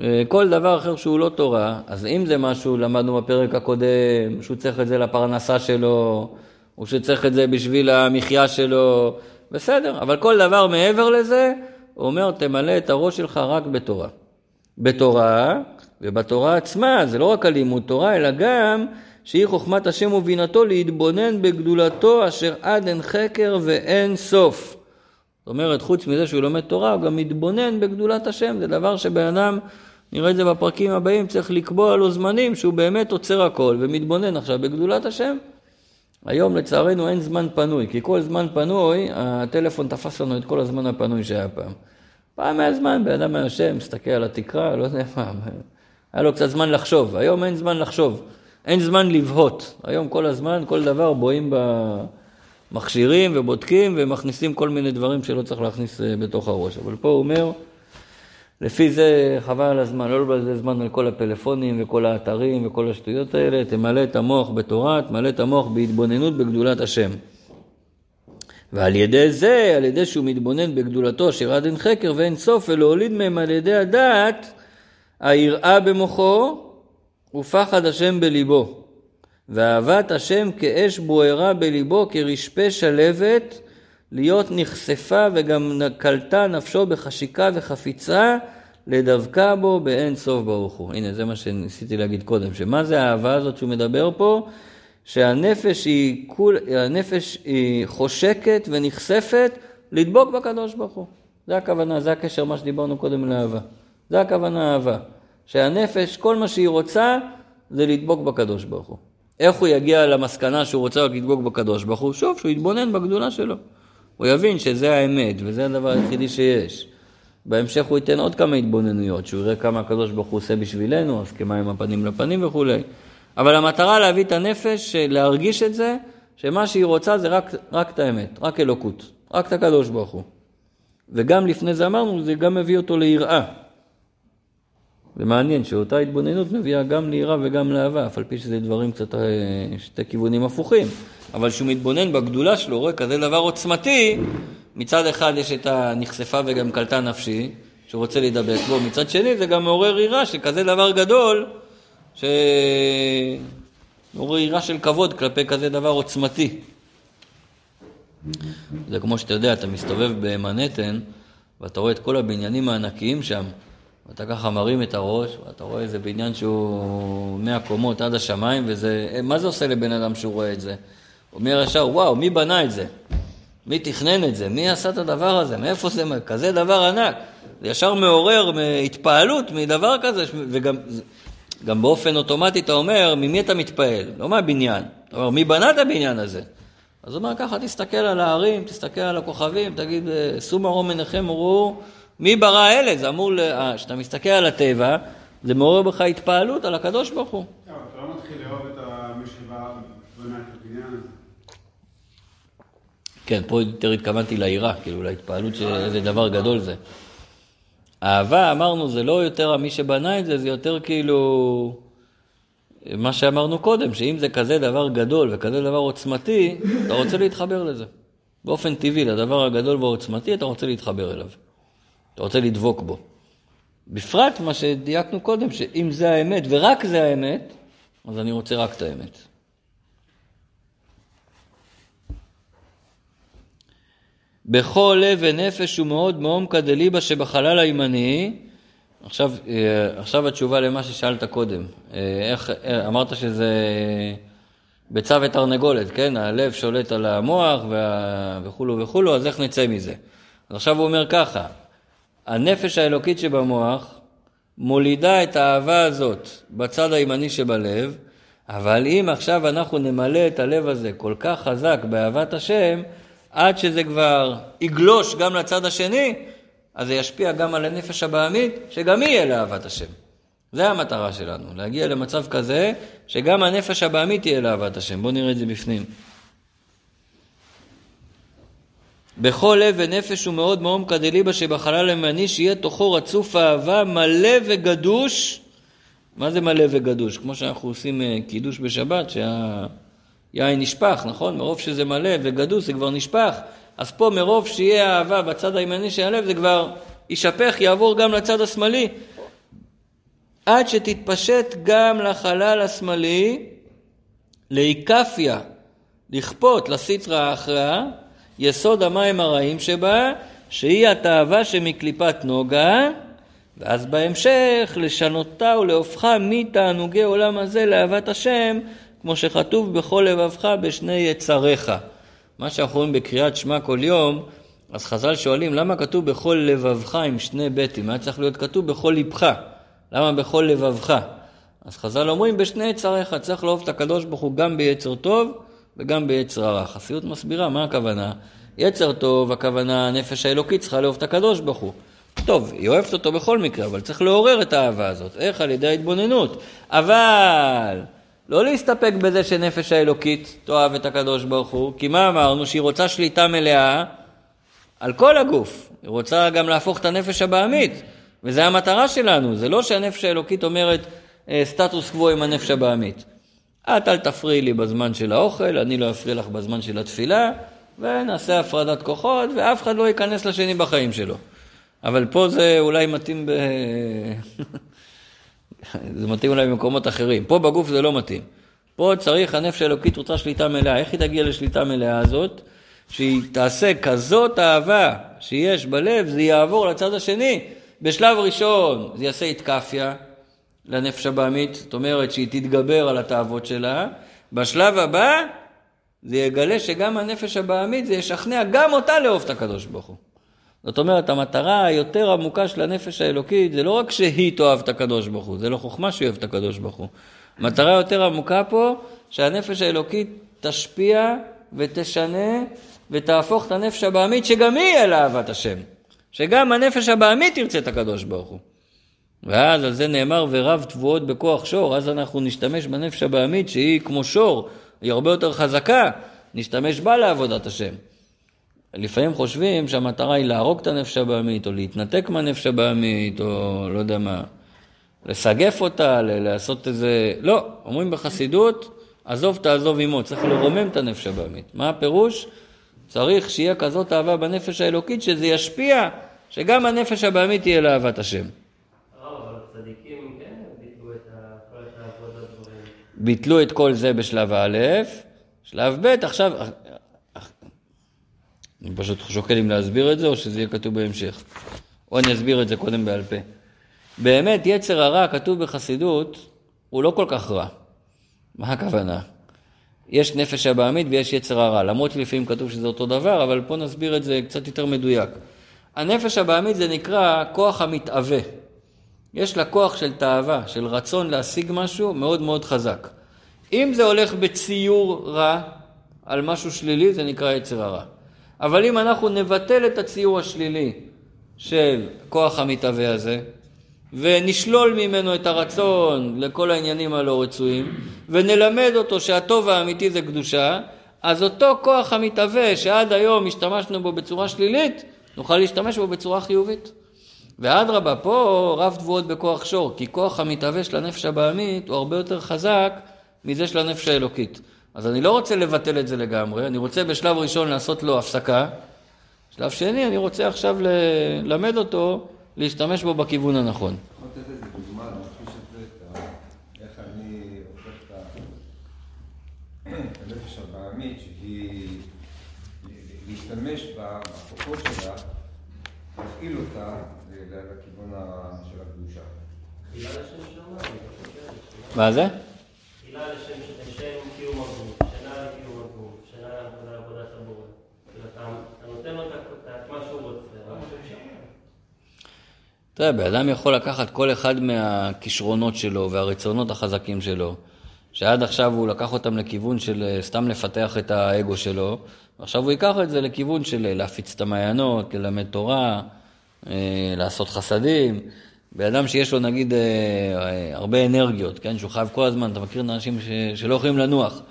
אה, כל דבר אחר שהוא לא תורה, אז אם זה משהו, למדנו בפרק הקודם, שהוא צריך את זה לפרנסה שלו, או שצריך את זה בשביל המחיה שלו, בסדר, אבל כל דבר מעבר לזה, הוא אומר, תמלא את הראש שלך רק בתורה. בתורה, ובתורה עצמה, זה לא רק הלימוד תורה, אלא גם שהיא חוכמת השם ובינתו להתבונן בגדולתו אשר עד אין חקר ואין סוף. זאת אומרת, חוץ מזה שהוא לומד תורה, הוא גם מתבונן בגדולת השם, זה דבר שבן אדם, נראה את זה בפרקים הבאים, צריך לקבוע לו זמנים שהוא באמת עוצר הכל ומתבונן עכשיו בגדולת השם. היום לצערנו אין זמן פנוי, כי כל זמן פנוי, הטלפון תפס לנו את כל הזמן הפנוי שהיה פעם. פעם היה זמן, בן אדם היה יושב, מסתכל על התקרה, לא יודע מה, היה לו קצת זמן לחשוב. היום אין זמן לחשוב, אין זמן לבהות. היום כל הזמן, כל דבר בואים במכשירים ובודקים ומכניסים כל מיני דברים שלא צריך להכניס אה, בתוך הראש. אבל פה הוא אומר, לפי זה חבל על הזמן, לא לבזבז זמן על כל הפלאפונים וכל האתרים וכל השטויות האלה, תמלא את המוח בתורה, תמלא את המוח בהתבוננות בגדולת השם. ועל ידי זה, על ידי שהוא מתבונן בגדולתו אשר אין חקר ואין סוף, ולהוליד מהם על ידי הדעת, היראה במוחו ופחד השם בליבו. ואהבת השם כאש בוערה בליבו, כרשפה שלבת, להיות נחשפה וגם קלטה נפשו בחשיקה וחפיצה, לדבקה בו באין סוף ברוך הוא. הנה, זה מה שניסיתי להגיד קודם, שמה זה האהבה הזאת שהוא מדבר פה? שהנפש היא, כול, הנפש היא חושקת ונחשפת לדבוק בקדוש ברוך הוא. זה הכוונה, זה הקשר, מה שדיברנו קודם לאהבה. זה הכוונה אהבה. שהנפש, כל מה שהיא רוצה, זה לדבוק בקדוש ברוך הוא. איך הוא יגיע למסקנה שהוא רוצה רק לדבוק בקדוש ברוך הוא? שוב, שהוא יתבונן בגדולה שלו. הוא יבין שזה האמת, וזה הדבר היחידי שיש. בהמשך הוא ייתן עוד כמה התבוננויות, שהוא יראה כמה הקדוש ברוך הוא עושה בשבילנו, אז כמים הפנים לפנים וכולי. אבל המטרה להביא את הנפש, להרגיש את זה, שמה שהיא רוצה זה רק, רק את האמת, רק אלוקות, רק את הקדוש ברוך הוא. וגם לפני זה אמרנו, זה גם מביא אותו ליראה. זה מעניין שאותה התבוננות מביאה גם ליראה וגם לאהבה, אף על פי שזה דברים קצת, אה, שתי כיוונים הפוכים. אבל כשהוא מתבונן בגדולה שלו, רואה כזה דבר עוצמתי, מצד אחד יש את הנחשפה וגם קלטה נפשי, שרוצה להידבק בו, מצד שני זה גם מעורר יראה שכזה דבר גדול, שמעורר יראה של כבוד כלפי כזה דבר עוצמתי. זה כמו שאתה יודע, אתה מסתובב במנהטן, ואתה רואה את כל הבניינים הענקיים שם, ואתה ככה מרים את הראש, ואתה רואה איזה בניין שהוא מאה קומות עד השמיים, וזה, מה זה עושה לבן אדם שהוא רואה את זה? הוא אומר ישר, וואו, מי בנה את זה? מי תכנן את זה? מי עשה את הדבר הזה? מאיפה זה? כזה דבר ענק. זה ישר מעורר התפעלות מדבר כזה, וגם גם באופן אוטומטי אתה אומר, ממי אתה מתפעל? לא מהבניין. אתה אומר, מי בנה את הבניין הזה? אז הוא אומר ככה, תסתכל על ההרים, תסתכל על הכוכבים, תגיד, שאו מרום עיניכם וראו, מי ברא אלה? זה אמור, כשאתה מסתכל על הטבע, זה מעורר בך התפעלות על הקדוש ברוך הוא. אתה לא מתחיל לאהוב את מי הזה. כן, פה יותר התכוונתי ליראה, כאילו להתפעלות שאיזה דבר גדול זה. אהבה, אמרנו, זה לא יותר מי שבנה את זה, זה יותר כאילו מה שאמרנו קודם, שאם זה כזה דבר גדול וכזה דבר עוצמתי, אתה רוצה להתחבר לזה. באופן טבעי, לדבר הגדול והעוצמתי, אתה רוצה להתחבר אליו. אתה רוצה לדבוק בו. בפרט מה שדייקנו קודם, שאם זה האמת ורק זה האמת, אז אני רוצה רק את האמת. בכל לב ונפש ומאוד מעומקא דליבה שבחלל הימני. עכשיו, אה, עכשיו התשובה למה ששאלת קודם. אה, איך, אה, אמרת שזה ביצה ותרנגולת, כן? הלב שולט על המוח. וכולו וכולו, אז איך נצא מזה? אז עכשיו הוא אומר ככה, הנפש האלוקית שבמוח מולידה את האהבה הזאת בצד הימני שבלב, אבל אם עכשיו אנחנו נמלא את הלב הזה כל כך חזק באהבת השם, עד שזה כבר יגלוש גם לצד השני, אז זה ישפיע גם על הנפש הבעמית, שגם היא יהיה לאהבת השם. זה המטרה שלנו, להגיע למצב כזה, שגם הנפש הבעמית תהיה לאהבת השם. בואו נראה את זה בפנים. בכל לב ונפש ומאוד מעומקא דליבה שבחלל הימני, שיהיה תוכו רצוף אהבה, מלא וגדוש. מה זה מלא וגדוש? כמו שאנחנו עושים אה, קידוש בשבת, שה... יין נשפך, נכון? מרוב שזה מלא וגדוס זה כבר נשפך. אז פה מרוב שיהיה אהבה בצד הימני של הלב זה כבר יישפך, יעבור גם לצד השמאלי. עד שתתפשט גם לחלל השמאלי, לאיקפיה, לכפות לסטרא האחרא, יסוד המים הרעים שבה, שהיא התאווה שמקליפת נוגה, ואז בהמשך לשנותה ולהופכה מתענוגי עולם הזה לאהבת השם, כמו שכתוב בכל לבבך בשני יצריך. מה שאנחנו רואים בקריאת שמע כל יום, אז חז"ל שואלים למה כתוב בכל לבבך עם שני ביתים? היה צריך להיות כתוב בכל לבך. למה בכל לבבך? אז חז"ל אומרים בשני יצריך, צריך לאהוב את הקדוש ברוך הוא גם ביצר טוב וגם ביצר הרע. חסידות מסבירה מה הכוונה. יצר טוב, הכוונה הנפש האלוקית צריכה לאהוב את הקדוש ברוך הוא. טוב, היא אוהבת אותו בכל מקרה, אבל צריך לעורר את האהבה הזאת. איך? על ידי ההתבוננות. אבל לא להסתפק בזה שנפש האלוקית תאהב את הקדוש ברוך הוא, כי מה אמרנו? שהיא רוצה שליטה מלאה על כל הגוף. היא רוצה גם להפוך את הנפש הבעמית, וזה המטרה שלנו. זה לא שהנפש האלוקית אומרת אה, סטטוס קוו עם הנפש הבעמית. את אל תפריעי לי בזמן של האוכל, אני לא אפריע לך בזמן של התפילה, ונעשה הפרדת כוחות, ואף אחד לא ייכנס לשני בחיים שלו. אבל פה זה אולי מתאים ב... זה מתאים אולי במקומות אחרים. פה בגוף זה לא מתאים. פה צריך, הנפש האלוקית רוצה שליטה מלאה. איך היא תגיע לשליטה מלאה הזאת? שהיא תעשה כזאת אהבה שיש בלב, זה יעבור לצד השני. בשלב ראשון זה יעשה התקפיה לנפש הבעמית, זאת אומרת שהיא תתגבר על התאוות שלה. בשלב הבא זה יגלה שגם הנפש הבעמית, זה ישכנע גם אותה לאהוב את הקדוש ברוך הוא. זאת אומרת, המטרה היותר עמוקה של הנפש האלוקית, זה לא רק שהיא תאהב את הקדוש ברוך הוא, זה לא חוכמה שהיא אוהבת את הקדוש ברוך הוא. מטרה יותר עמוקה פה, שהנפש האלוקית תשפיע ותשנה ותהפוך את הנפש הבעמית, שגם היא אל אהבת השם. שגם הנפש הבעמית תרצה את הקדוש ברוך הוא. ואז על זה נאמר ורב תבואות בכוח שור, אז אנחנו נשתמש בנפש הבעמית שהיא כמו שור, היא הרבה יותר חזקה, נשתמש בה לעבודת השם. לפעמים חושבים שהמטרה היא להרוג את הנפש הבעמית, או להתנתק מהנפש הבעמית, או לא יודע מה, לסגף אותה, לעשות איזה... לא, אומרים בחסידות, עזוב תעזוב עמו, צריך לרומם את הנפש הבעמית. מה הפירוש? צריך שיהיה כזאת אהבה בנפש האלוקית, שזה ישפיע, שגם הנפש הבעמית תהיה לאהבת השם. ביטלו את כל זה בשלב א', שלב ב', עכשיו, אני פשוט שוקל אם להסביר את זה או שזה יהיה כתוב בהמשך. או אני אסביר את זה קודם בעל פה. באמת, יצר הרע כתוב בחסידות, הוא לא כל כך רע. מה הכוונה? יש נפש הבעמית ויש יצר הרע, למרות שלפעמים כתוב שזה אותו דבר, אבל פה נסביר את זה קצת יותר מדויק. הנפש הבעמית זה נקרא כוח המתאווה. יש לה כוח של תאווה, של רצון להשיג משהו מאוד מאוד חזק. אם זה הולך בציור רע על משהו שלילי, זה נקרא יצר הרע. אבל אם אנחנו נבטל את הציור השלילי של כוח המתהווה הזה, ונשלול ממנו את הרצון לכל העניינים הלא רצויים, ונלמד אותו שהטוב האמיתי זה קדושה, אז אותו כוח המתהווה שעד היום השתמשנו בו בצורה שלילית, נוכל להשתמש בו בצורה חיובית. ואדרבה, פה רב תבואות בכוח שור, כי כוח המתהווה של הנפש הבעמית הוא הרבה יותר חזק מזה של הנפש האלוקית. אז אני לא רוצה לבטל את זה לגמרי, אני רוצה בשלב ראשון לעשות לו הפסקה. שלב שני, אני רוצה עכשיו ללמד אותו להשתמש בו בכיוון הנכון. להשתמש בכוחות שלה, להפעיל אותה לכיוון של הקדושה. מה זה? תחילה לשם לשם קיום הגוף, שנה לקיום הגוף, שנה לעבודת הבורא. אתה אתה נותן לו את ה- את מה שהוא רוצה, רק שאפשר. תראה, בן אדם יכול לקחת כל אחד מהכישרונות שלו והרצונות החזקים שלו, שעד עכשיו הוא לקח אותם לכיוון של אה, סתם לפתח את האגו שלו, ועכשיו הוא ייקח את זה לכיוון של אה, להפיץ את המעיינות, ללמד תורה, לעשות חסדים. בן אדם שיש לו נגיד אה, אה, הרבה אנרגיות, כן, שהוא חייב כל הזמן, אתה מכיר את האנשים ש- שלא יכולים לנוח,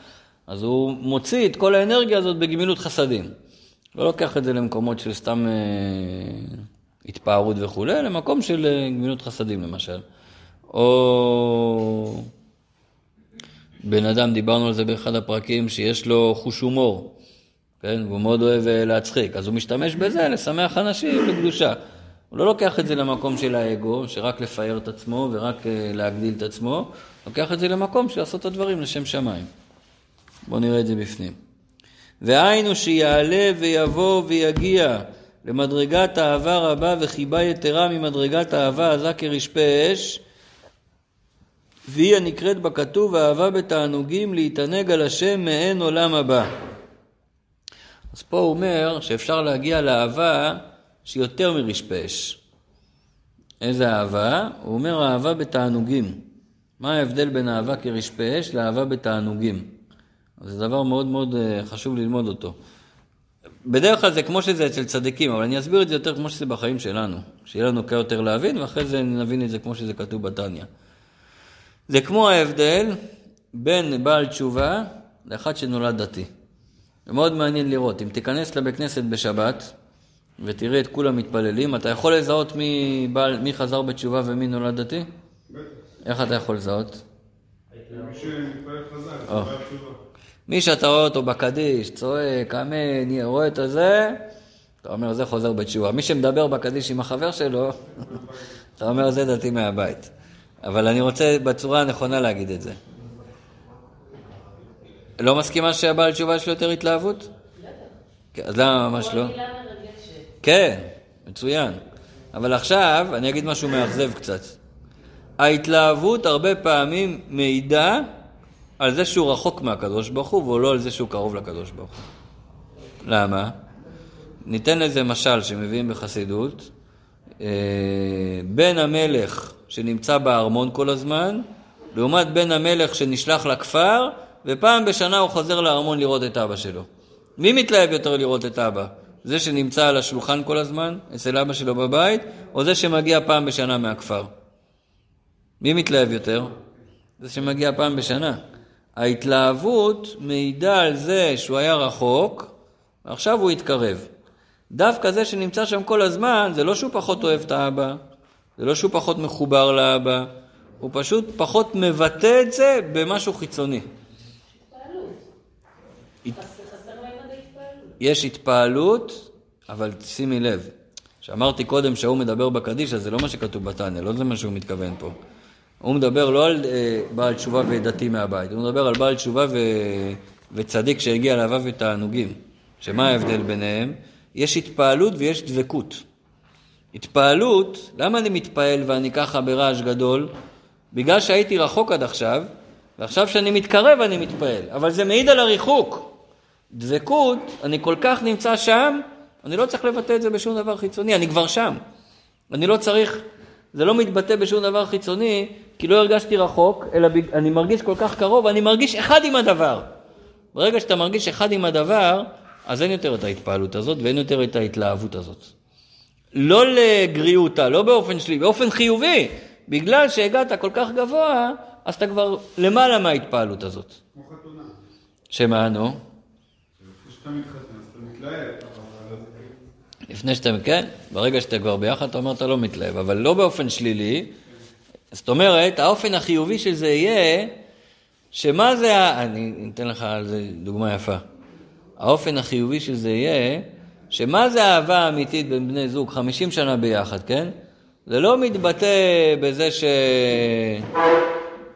אז הוא מוציא את כל האנרגיה הזאת בגמילות חסדים. לא לוקח את זה למקומות של סתם אה, התפארות וכולי, למקום של אה, גמילות חסדים למשל. או בן אדם, דיברנו על זה באחד הפרקים, שיש לו חוש הומור, כן? והוא מאוד אוהב אה, להצחיק, אז הוא משתמש בזה לשמח אנשים בקדושה. הוא לא לוקח את זה למקום של האגו, שרק לפאר את עצמו ורק אה, להגדיל את עצמו, לוקח את זה למקום של לעשות את הדברים לשם שמיים. בואו נראה את זה בפנים. והיינו שיעלה ויבוא ויגיע למדרגת אהבה רבה וחיבה יתרה ממדרגת אהבה עזה כרשפה אש, והיא הנקראת בכתוב אהבה בתענוגים להתענג על השם מעין עולם הבא. אז פה הוא אומר שאפשר להגיע לאהבה שהיא יותר מרשפה אש. איזה אהבה? הוא אומר אהבה בתענוגים. מה ההבדל בין אהבה כרשפה אש לאהבה בתענוגים? זה דבר מאוד מאוד אה, חשוב ללמוד אותו. בדרך כלל זה כמו שזה אצל צדיקים, אבל אני אסביר את זה יותר כמו שזה בחיים שלנו. שיהיה לנו קל יותר להבין, ואחרי זה נבין את זה כמו שזה כתוב בתניא. זה כמו ההבדל בין בעל תשובה לאחד שנולד דתי. זה מאוד מעניין לראות. אם תיכנס לבית כנסת בשבת ותראה את כולם מתפללים, אתה יכול לזהות מי, בעל, מי חזר בתשובה ומי נולד דתי? בטח. איך אתה יכול לזהות? מי שמתפלל חזק, תשובה. מי שאתה רואה אותו בקדיש, צועק, אמן, רואה את הזה, אתה אומר, זה חוזר בתשובה. מי שמדבר בקדיש עם החבר שלו, אתה אומר, זה דתי מהבית. אבל אני רוצה בצורה הנכונה להגיד את זה. לא מסכימה שהבעל תשובה יש לו יותר התלהבות? כן, אז למה ממש לא? כן, מצוין. אבל עכשיו אני אגיד משהו מאכזב קצת. ההתלהבות הרבה פעמים מעידה על זה שהוא רחוק מהקדוש ברוך הוא, ולא על זה שהוא קרוב לקדוש ברוך הוא. למה? ניתן לזה משל שמביאים בחסידות. אה, בן המלך שנמצא בארמון כל הזמן, לעומת בן המלך שנשלח לכפר, ופעם בשנה הוא חוזר לארמון לראות את אבא שלו. מי מתלהב יותר לראות את אבא? זה שנמצא על השולחן כל הזמן, אצל אבא שלו בבית, או זה שמגיע פעם בשנה מהכפר? מי מתלהב יותר? זה שמגיע פעם בשנה. ההתלהבות מעידה על זה שהוא היה רחוק, ועכשיו הוא התקרב. דווקא זה שנמצא שם כל הזמן, זה לא שהוא פחות אוהב את האבא, זה לא שהוא פחות מחובר לאבא, הוא פשוט פחות מבטא את זה במשהו חיצוני. התפעלות. הת- חס- חסר מימד ההתפעלות. יש התפעלות, אבל שימי לב, שאמרתי קודם שההוא מדבר בקדיש, אז זה לא מה שכתוב בתניא, לא זה מה שהוא מתכוון פה. הוא מדבר לא על אה, בעל תשובה ודתי מהבית, הוא מדבר על בעל תשובה ו... וצדיק שהגיע לאהבה ותענוגים. שמה ההבדל ביניהם? יש התפעלות ויש דבקות. התפעלות, למה אני מתפעל ואני ככה ברעש גדול? בגלל שהייתי רחוק עד עכשיו, ועכשיו שאני מתקרב אני מתפעל, אבל זה מעיד על הריחוק. דבקות, אני כל כך נמצא שם, אני לא צריך לבטא את זה בשום דבר חיצוני, אני כבר שם. אני לא צריך, זה לא מתבטא בשום דבר חיצוני, כי לא הרגשתי רחוק, אלא בג- אני מרגיש כל כך קרוב, אני מרגיש אחד עם הדבר. ברגע שאתה מרגיש אחד עם הדבר, אז אין יותר את ההתפעלות הזאת ואין יותר את ההתלהבות הזאת. לא לגריעותה, לא באופן שלילי, באופן חיובי. בגלל שהגעת כל כך גבוה, אז אתה כבר למעלה מההתפעלות הזאת. כמו חתונה. שמה, נו? לפני שאתה מתחתן, אז אתה מתלהב. לפני שאתה, כן, ברגע שאתה כבר ביחד, אתה אומר, אתה לא מתלהב, אבל לא באופן שלילי. זאת אומרת, האופן החיובי של זה יהיה, שמה זה, ה- אני אתן לך על זה דוגמה יפה. האופן החיובי של זה יהיה, שמה זה האהבה האמיתית בין בני זוג, 50 שנה ביחד, כן? זה לא מתבטא בזה ש...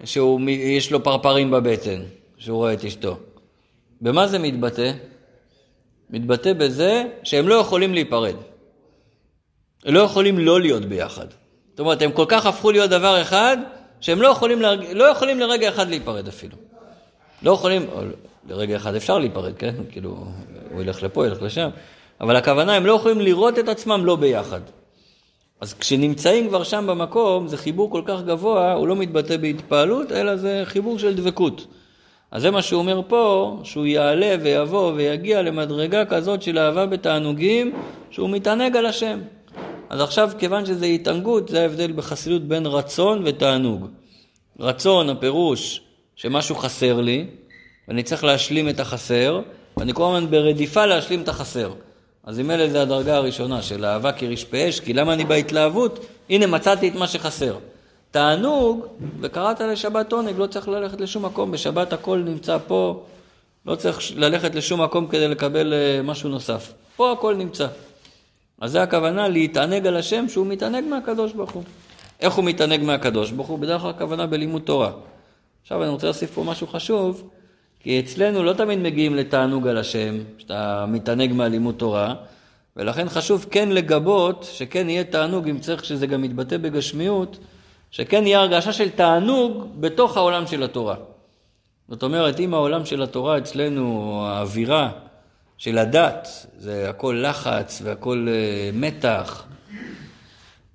שהוא, יש לו פרפרים בבטן, שהוא רואה את אשתו. במה זה מתבטא? מתבטא בזה שהם לא יכולים להיפרד. הם לא יכולים לא להיות ביחד. זאת אומרת, הם כל כך הפכו להיות דבר אחד, שהם לא יכולים, לרג... לא יכולים לרגע אחד להיפרד אפילו. לא יכולים, או לרגע אחד אפשר להיפרד, כן? כאילו, הוא ילך לפה, ילך לשם. אבל הכוונה, הם לא יכולים לראות את עצמם לא ביחד. אז כשנמצאים כבר שם במקום, זה חיבור כל כך גבוה, הוא לא מתבטא בהתפעלות, אלא זה חיבור של דבקות. אז זה מה שהוא אומר פה, שהוא יעלה ויבוא ויגיע למדרגה כזאת של אהבה בתענוגים, שהוא מתענג על השם. אז עכשיו, כיוון שזה התענגות, זה ההבדל בחסידות בין רצון ותענוג. רצון, הפירוש שמשהו חסר לי, ואני צריך להשלים את החסר, ואני כל הזמן ברדיפה להשלים את החסר. אז אם אלה זה הדרגה הראשונה של אהבה כרשפי אש, כי למה אני בהתלהבות? הנה מצאתי את מה שחסר. תענוג, וקראת לשבת עונג, לא צריך ללכת לשום מקום, בשבת הכל נמצא פה, לא צריך ללכת לשום מקום כדי לקבל אה, משהו נוסף. פה הכל נמצא. אז זה הכוונה להתענג על השם שהוא מתענג מהקדוש ברוך הוא. איך הוא מתענג מהקדוש ברוך הוא? בדרך כלל הכוונה בלימוד תורה. עכשיו אני רוצה להוסיף פה משהו חשוב, כי אצלנו לא תמיד מגיעים לתענוג על השם, שאתה מתענג מהלימוד תורה, ולכן חשוב כן לגבות, שכן יהיה תענוג, אם צריך שזה גם יתבטא בגשמיות, שכן יהיה הרגשה של תענוג בתוך העולם של התורה. זאת אומרת, אם העולם של התורה אצלנו, האווירה של הדת, זה הכל לחץ והכל אה, מתח,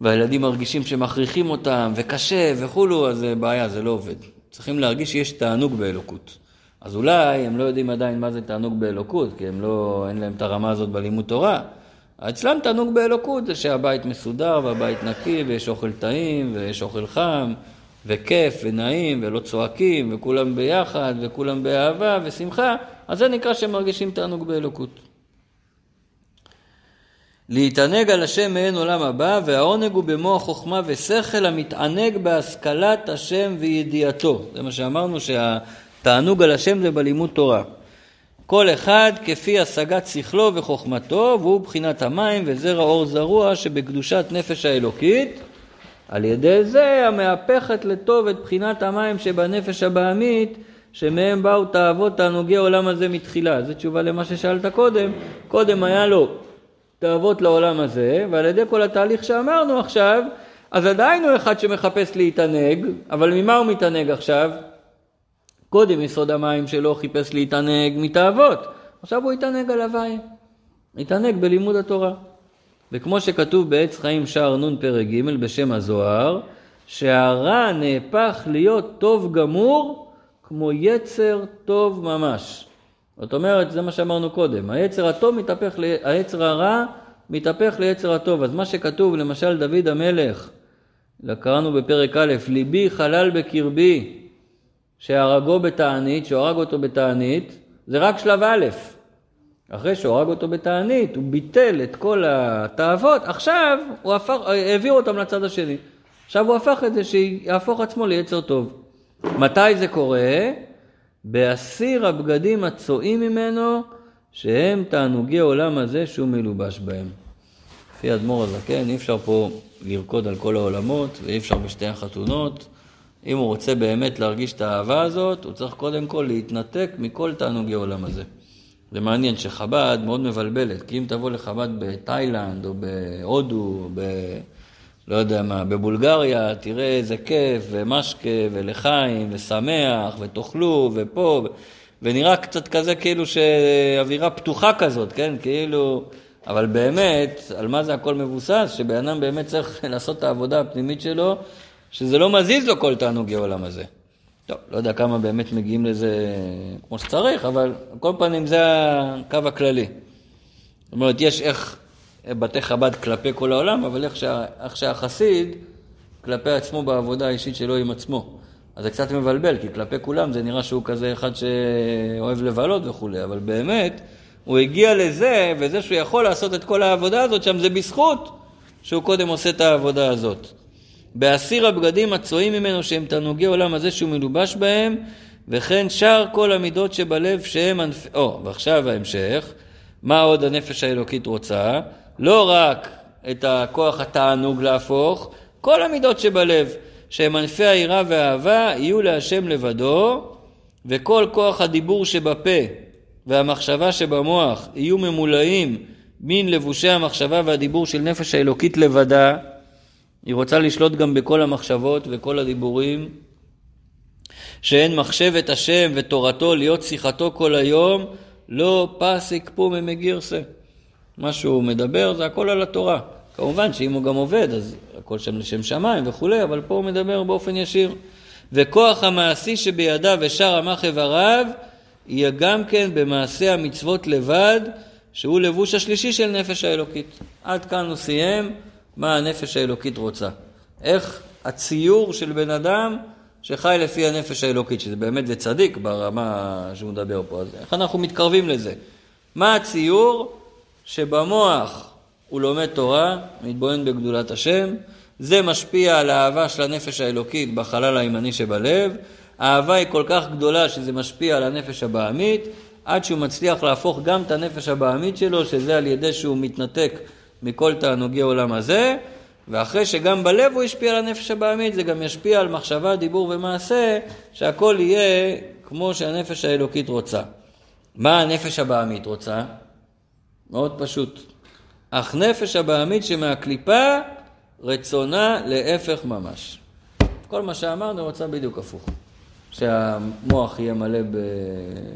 והילדים מרגישים שמכריחים אותם, וקשה וכולו, אז זה בעיה, זה לא עובד. צריכים להרגיש שיש תענוג באלוקות. אז אולי הם לא יודעים עדיין מה זה תענוג באלוקות, כי הם לא, אין להם את הרמה הזאת בלימוד תורה. אצלם תענוג באלוקות זה שהבית מסודר והבית נקי ויש אוכל טעים ויש אוכל חם וכיף ונעים ולא צועקים וכולם ביחד וכולם באהבה ושמחה, אז זה נקרא שהם מרגישים תענוג באלוקות. להתענג על השם מעין עולם הבא, והעונג הוא במוח חוכמה ושכל המתענג בהשכלת השם וידיעתו. זה מה שאמרנו שהתענוג על השם זה בלימוד תורה. כל אחד כפי השגת שכלו וחוכמתו, והוא בחינת המים וזרע אור זרוע שבקדושת נפש האלוקית. על ידי זה המהפכת לטוב את בחינת המים שבנפש הבעמית, שמהם באו תאוות תענוגי העולם הזה מתחילה. זו תשובה למה ששאלת קודם. קודם היה לו תאוות לעולם הזה, ועל ידי כל התהליך שאמרנו עכשיו, אז עדיין הוא אחד שמחפש להתענג, אבל ממה הוא מתענג עכשיו? קודם יסוד המים שלו חיפש להתענג מתאוות, עכשיו הוא יתענג על הוואי, יתענג בלימוד התורה. וכמו שכתוב בעץ חיים שער נ' פרק ג' בשם הזוהר, שהרע נהפך להיות טוב גמור כמו יצר טוב ממש. זאת אומרת, זה מה שאמרנו קודם, היצר הטוב מתהפך, היצר הרע מתהפך ליצר הטוב. אז מה שכתוב, למשל דוד המלך, קראנו בפרק א', ליבי חלל בקרבי, שהרגו בתענית, שהוא הרג אותו בתענית, זה רק שלב א'. אחרי שהוא הרג אותו בתענית, הוא ביטל את כל התאוות, עכשיו הוא הפך, העביר אותם לצד השני. עכשיו הוא הפך את זה שיהפוך עצמו ליצר טוב. מתי זה קורה? בהסיר הבגדים הצועים ממנו, שהם תענוגי עולם הזה שהוא מלובש בהם. לפי אדמו"ר הזקן, אי אפשר פה לרקוד על כל העולמות, ואי אפשר בשתי החתונות. אם הוא רוצה באמת להרגיש את האהבה הזאת, הוא צריך קודם כל להתנתק מכל תענוגי עולם הזה. זה מעניין שחב"ד מאוד מבלבלת, כי אם תבוא לחב"ד בתאילנד, או בהודו, או ב... לא יודע מה, בבולגריה, תראה איזה כיף, ומשקה, ולחיים, ושמח, ותאכלו, ופה, ונראה קצת כזה כאילו שאווירה פתוחה כזאת, כן? כאילו... אבל באמת, על מה זה הכל מבוסס? שבן אדם באמת צריך לעשות את העבודה הפנימית שלו, שזה לא מזיז לו כל תענוגי העולם הזה. טוב, לא יודע כמה באמת מגיעים לזה כמו שצריך, אבל על כל פנים זה הקו הכללי. זאת אומרת, יש איך בתי חב"ד כלפי כל העולם, אבל איך, שה, איך שהחסיד כלפי עצמו בעבודה האישית שלו עם עצמו. אז זה קצת מבלבל, כי כלפי כולם זה נראה שהוא כזה אחד שאוהב לבלות וכולי, אבל באמת, הוא הגיע לזה, וזה שהוא יכול לעשות את כל העבודה הזאת שם, זה בזכות שהוא קודם עושה את העבודה הזאת. בהסיר הבגדים הצועים ממנו שהם תענוגי עולם הזה שהוא מלובש בהם, וכן שאר כל המידות שבלב שהם ענפי... או, ועכשיו ההמשך, מה עוד הנפש האלוקית רוצה? לא רק את הכוח התענוג להפוך, כל המידות שבלב, שהם ענפי היראה והאהבה, יהיו להשם לבדו, וכל כוח הדיבור שבפה והמחשבה שבמוח יהיו ממולאים מן לבושי המחשבה והדיבור של נפש האלוקית לבדה, היא רוצה לשלוט גם בכל המחשבות וכל הדיבורים, שאין מחשבת השם ותורתו להיות שיחתו כל היום, לא פסיק פומי מגירסה. מה שהוא מדבר זה הכל על התורה. כמובן שאם הוא גם עובד, אז הכל שם לשם שמיים וכולי, אבל פה הוא מדבר באופן ישיר. וכוח המעשי שבידיו ושאר עמך איבריו, יהיה גם כן במעשה המצוות לבד, שהוא לבוש השלישי של נפש האלוקית. עד כאן הוא סיים מה הנפש האלוקית רוצה. איך הציור של בן אדם שחי לפי הנפש האלוקית, שזה באמת זה צדיק ברמה שהוא מדבר פה, אז איך אנחנו מתקרבים לזה? מה הציור? שבמוח הוא לומד תורה, מתבונן בגדולת השם, זה משפיע על האהבה של הנפש האלוקית בחלל הימני שבלב, האהבה היא כל כך גדולה שזה משפיע על הנפש הבעמית, עד שהוא מצליח להפוך גם את הנפש הבעמית שלו, שזה על ידי שהוא מתנתק מכל תענוגי עולם הזה, ואחרי שגם בלב הוא השפיע על הנפש הבעמית, זה גם ישפיע על מחשבה, דיבור ומעשה, שהכל יהיה כמו שהנפש האלוקית רוצה. מה הנפש הבעמית רוצה? מאוד פשוט. אך נפש הבעמית שמהקליפה, רצונה להפך ממש. כל מה שאמרנו רוצה בדיוק הפוך. שהמוח יהיה מלא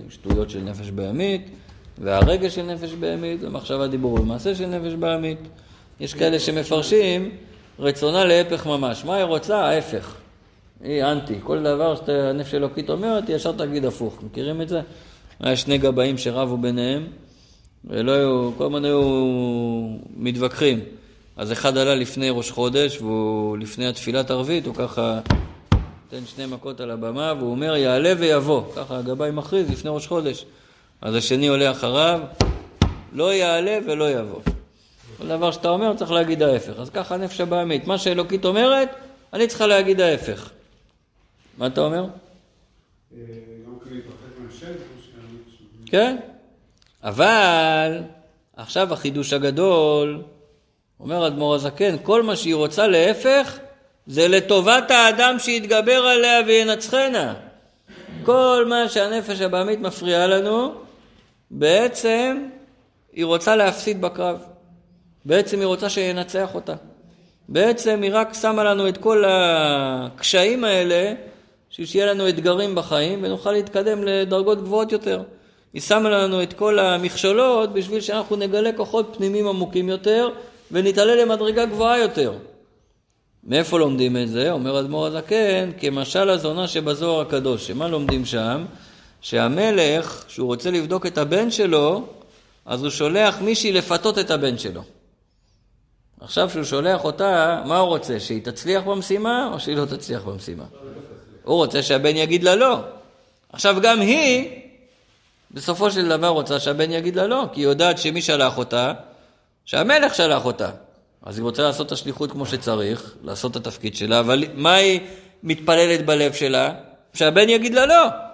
בשטויות של נפש בהמית, והרגש של נפש בהמית, ומחשבה דיבור ומעשה של נפש בהמית. יש כאלה שמפרשים רצונה להפך ממש. מה היא רוצה? ההפך. היא אנטי. כל דבר שהנפש אלוקית אומרת, היא ישר תגיד הפוך. מכירים את זה? היה שני גבאים שרבו ביניהם, ולא היו, כל הזמן היו מתווכחים. אז אחד עלה לפני ראש חודש, והוא לפני התפילת ערבית, הוא ככה נותן שני מכות על הבמה, והוא אומר יעלה ויבוא. ככה הגבאי מכריז לפני ראש חודש. אז השני עולה אחריו, לא יעלה ולא יבוא. כל דבר שאתה אומר צריך להגיד ההפך. אז ככה הנפש הבעמית. מה שאלוקית אומרת, אני צריכה להגיד ההפך. מה אתה אומר? אה, כן, אבל עכשיו החידוש הגדול, אומר אדמו"ר הזקן, כל מה שהיא רוצה להפך, זה לטובת האדם שיתגבר עליה וינצחנה. כל מה שהנפש הבעמית מפריעה לנו, בעצם היא רוצה להפסיד בקרב. בעצם היא רוצה שינצח אותה. בעצם היא רק שמה לנו את כל הקשיים האלה, בשביל שיהיה לנו אתגרים בחיים ונוכל להתקדם לדרגות גבוהות יותר. היא שמה לנו את כל המכשולות בשביל שאנחנו נגלה כוחות פנימיים עמוקים יותר ונתעלה למדרגה גבוהה יותר. מאיפה לומדים את זה? אומר אדמו"ר הזקן, כמשל הזונה שבזוהר הקדוש. שמה לומדים שם? שהמלך, כשהוא רוצה לבדוק את הבן שלו, אז הוא שולח מישהי לפתות את הבן שלו. עכשיו כשהוא שולח אותה, מה הוא רוצה? שהיא תצליח במשימה או שהיא לא תצליח במשימה? הוא רוצה שהבן יגיד לה לא. עכשיו גם היא, בסופו של דבר רוצה שהבן יגיד לה לא, כי היא יודעת שמי שלח אותה? שהמלך שלח אותה. אז היא רוצה לעשות את השליחות כמו שצריך, לעשות את התפקיד שלה, אבל מה היא מתפללת בלב שלה? שהבן יגיד לה לא.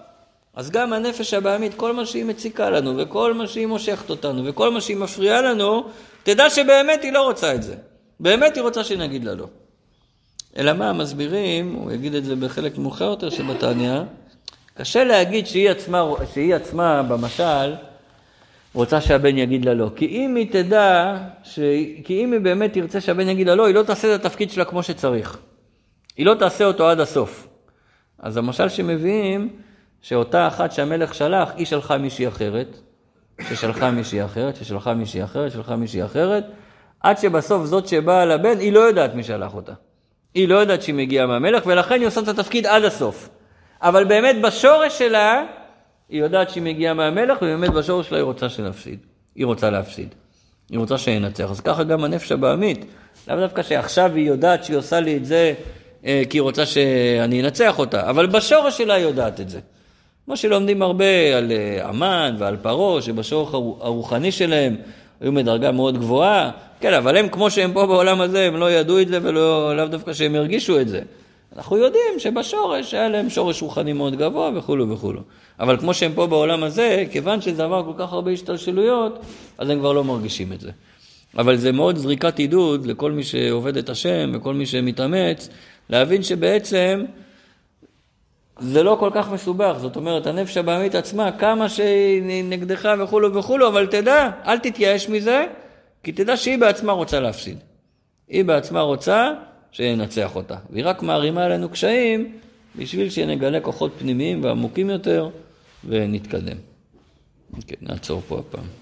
אז גם הנפש הבעמית, כל מה שהיא מציקה לנו, וכל מה שהיא מושכת אותנו, וכל מה שהיא מפריעה לנו, תדע שבאמת היא לא רוצה את זה. באמת היא רוצה שנגיד לה לא. אלא מה, מסבירים, הוא יגיד את זה בחלק מאוחר יותר שבתניא, קשה להגיד שהיא עצמה, שהיא עצמה במשל, רוצה שהבן יגיד לה לא. כי אם היא תדע, ש... כי אם היא באמת תרצה שהבן יגיד לה לא, היא לא תעשה את התפקיד שלה כמו שצריך. היא לא תעשה אותו עד הסוף. אז המשל שמביאים, שאותה אחת שהמלך שלח, היא שלחה מישהי אחרת, ששלחה מישהי אחרת, ששלחה מישהי אחרת, ששלחה מישהי אחרת, עד שבסוף זאת שבאה לבן, היא לא יודעת מי שלח אותה. היא לא יודעת שהיא מגיעה מהמלך, ולכן היא עושה את התפקיד עד הסוף. אבל באמת בשורש שלה, היא יודעת שהיא מגיעה מהמלך, ובאמת בשורש שלה היא רוצה שנפסיד. היא רוצה להפסיד. היא רוצה שינצח. אז ככה גם הנפש הבעמית. לאו דווקא שעכשיו היא יודעת שהיא עושה לי את זה אה, כי היא רוצה שאני אנצח אותה, אבל בשורש שלה היא יודעת את זה. כמו שלומדים הרבה על אה, המן ועל פרעה, שבשורש הרוחני שלהם היו מדרגה מאוד גבוהה. כן, אבל הם, כמו שהם פה בעולם הזה, הם לא ידעו את זה ולאו דווקא שהם הרגישו את זה. אנחנו יודעים שבשורש היה להם שורש רוחני מאוד גבוה וכולו וכולו. אבל כמו שהם פה בעולם הזה, כיוון שזה עבר כל כך הרבה השתלשלויות, אז הם כבר לא מרגישים את זה. אבל זה מאוד זריקת עידוד לכל מי שעובד את השם וכל מי שמתאמץ, להבין שבעצם זה לא כל כך מסובך. זאת אומרת, הנפש הבעמית עצמה, כמה שהיא נגדך וכולו וכולו, אבל תדע, אל תתייאש מזה, כי תדע שהיא בעצמה רוצה להפסיד. היא בעצמה רוצה שינצח אותה. והיא רק מערימה עלינו קשיים בשביל שנגלה כוחות פנימיים ועמוקים יותר ונתקדם. כן, נעצור פה הפעם.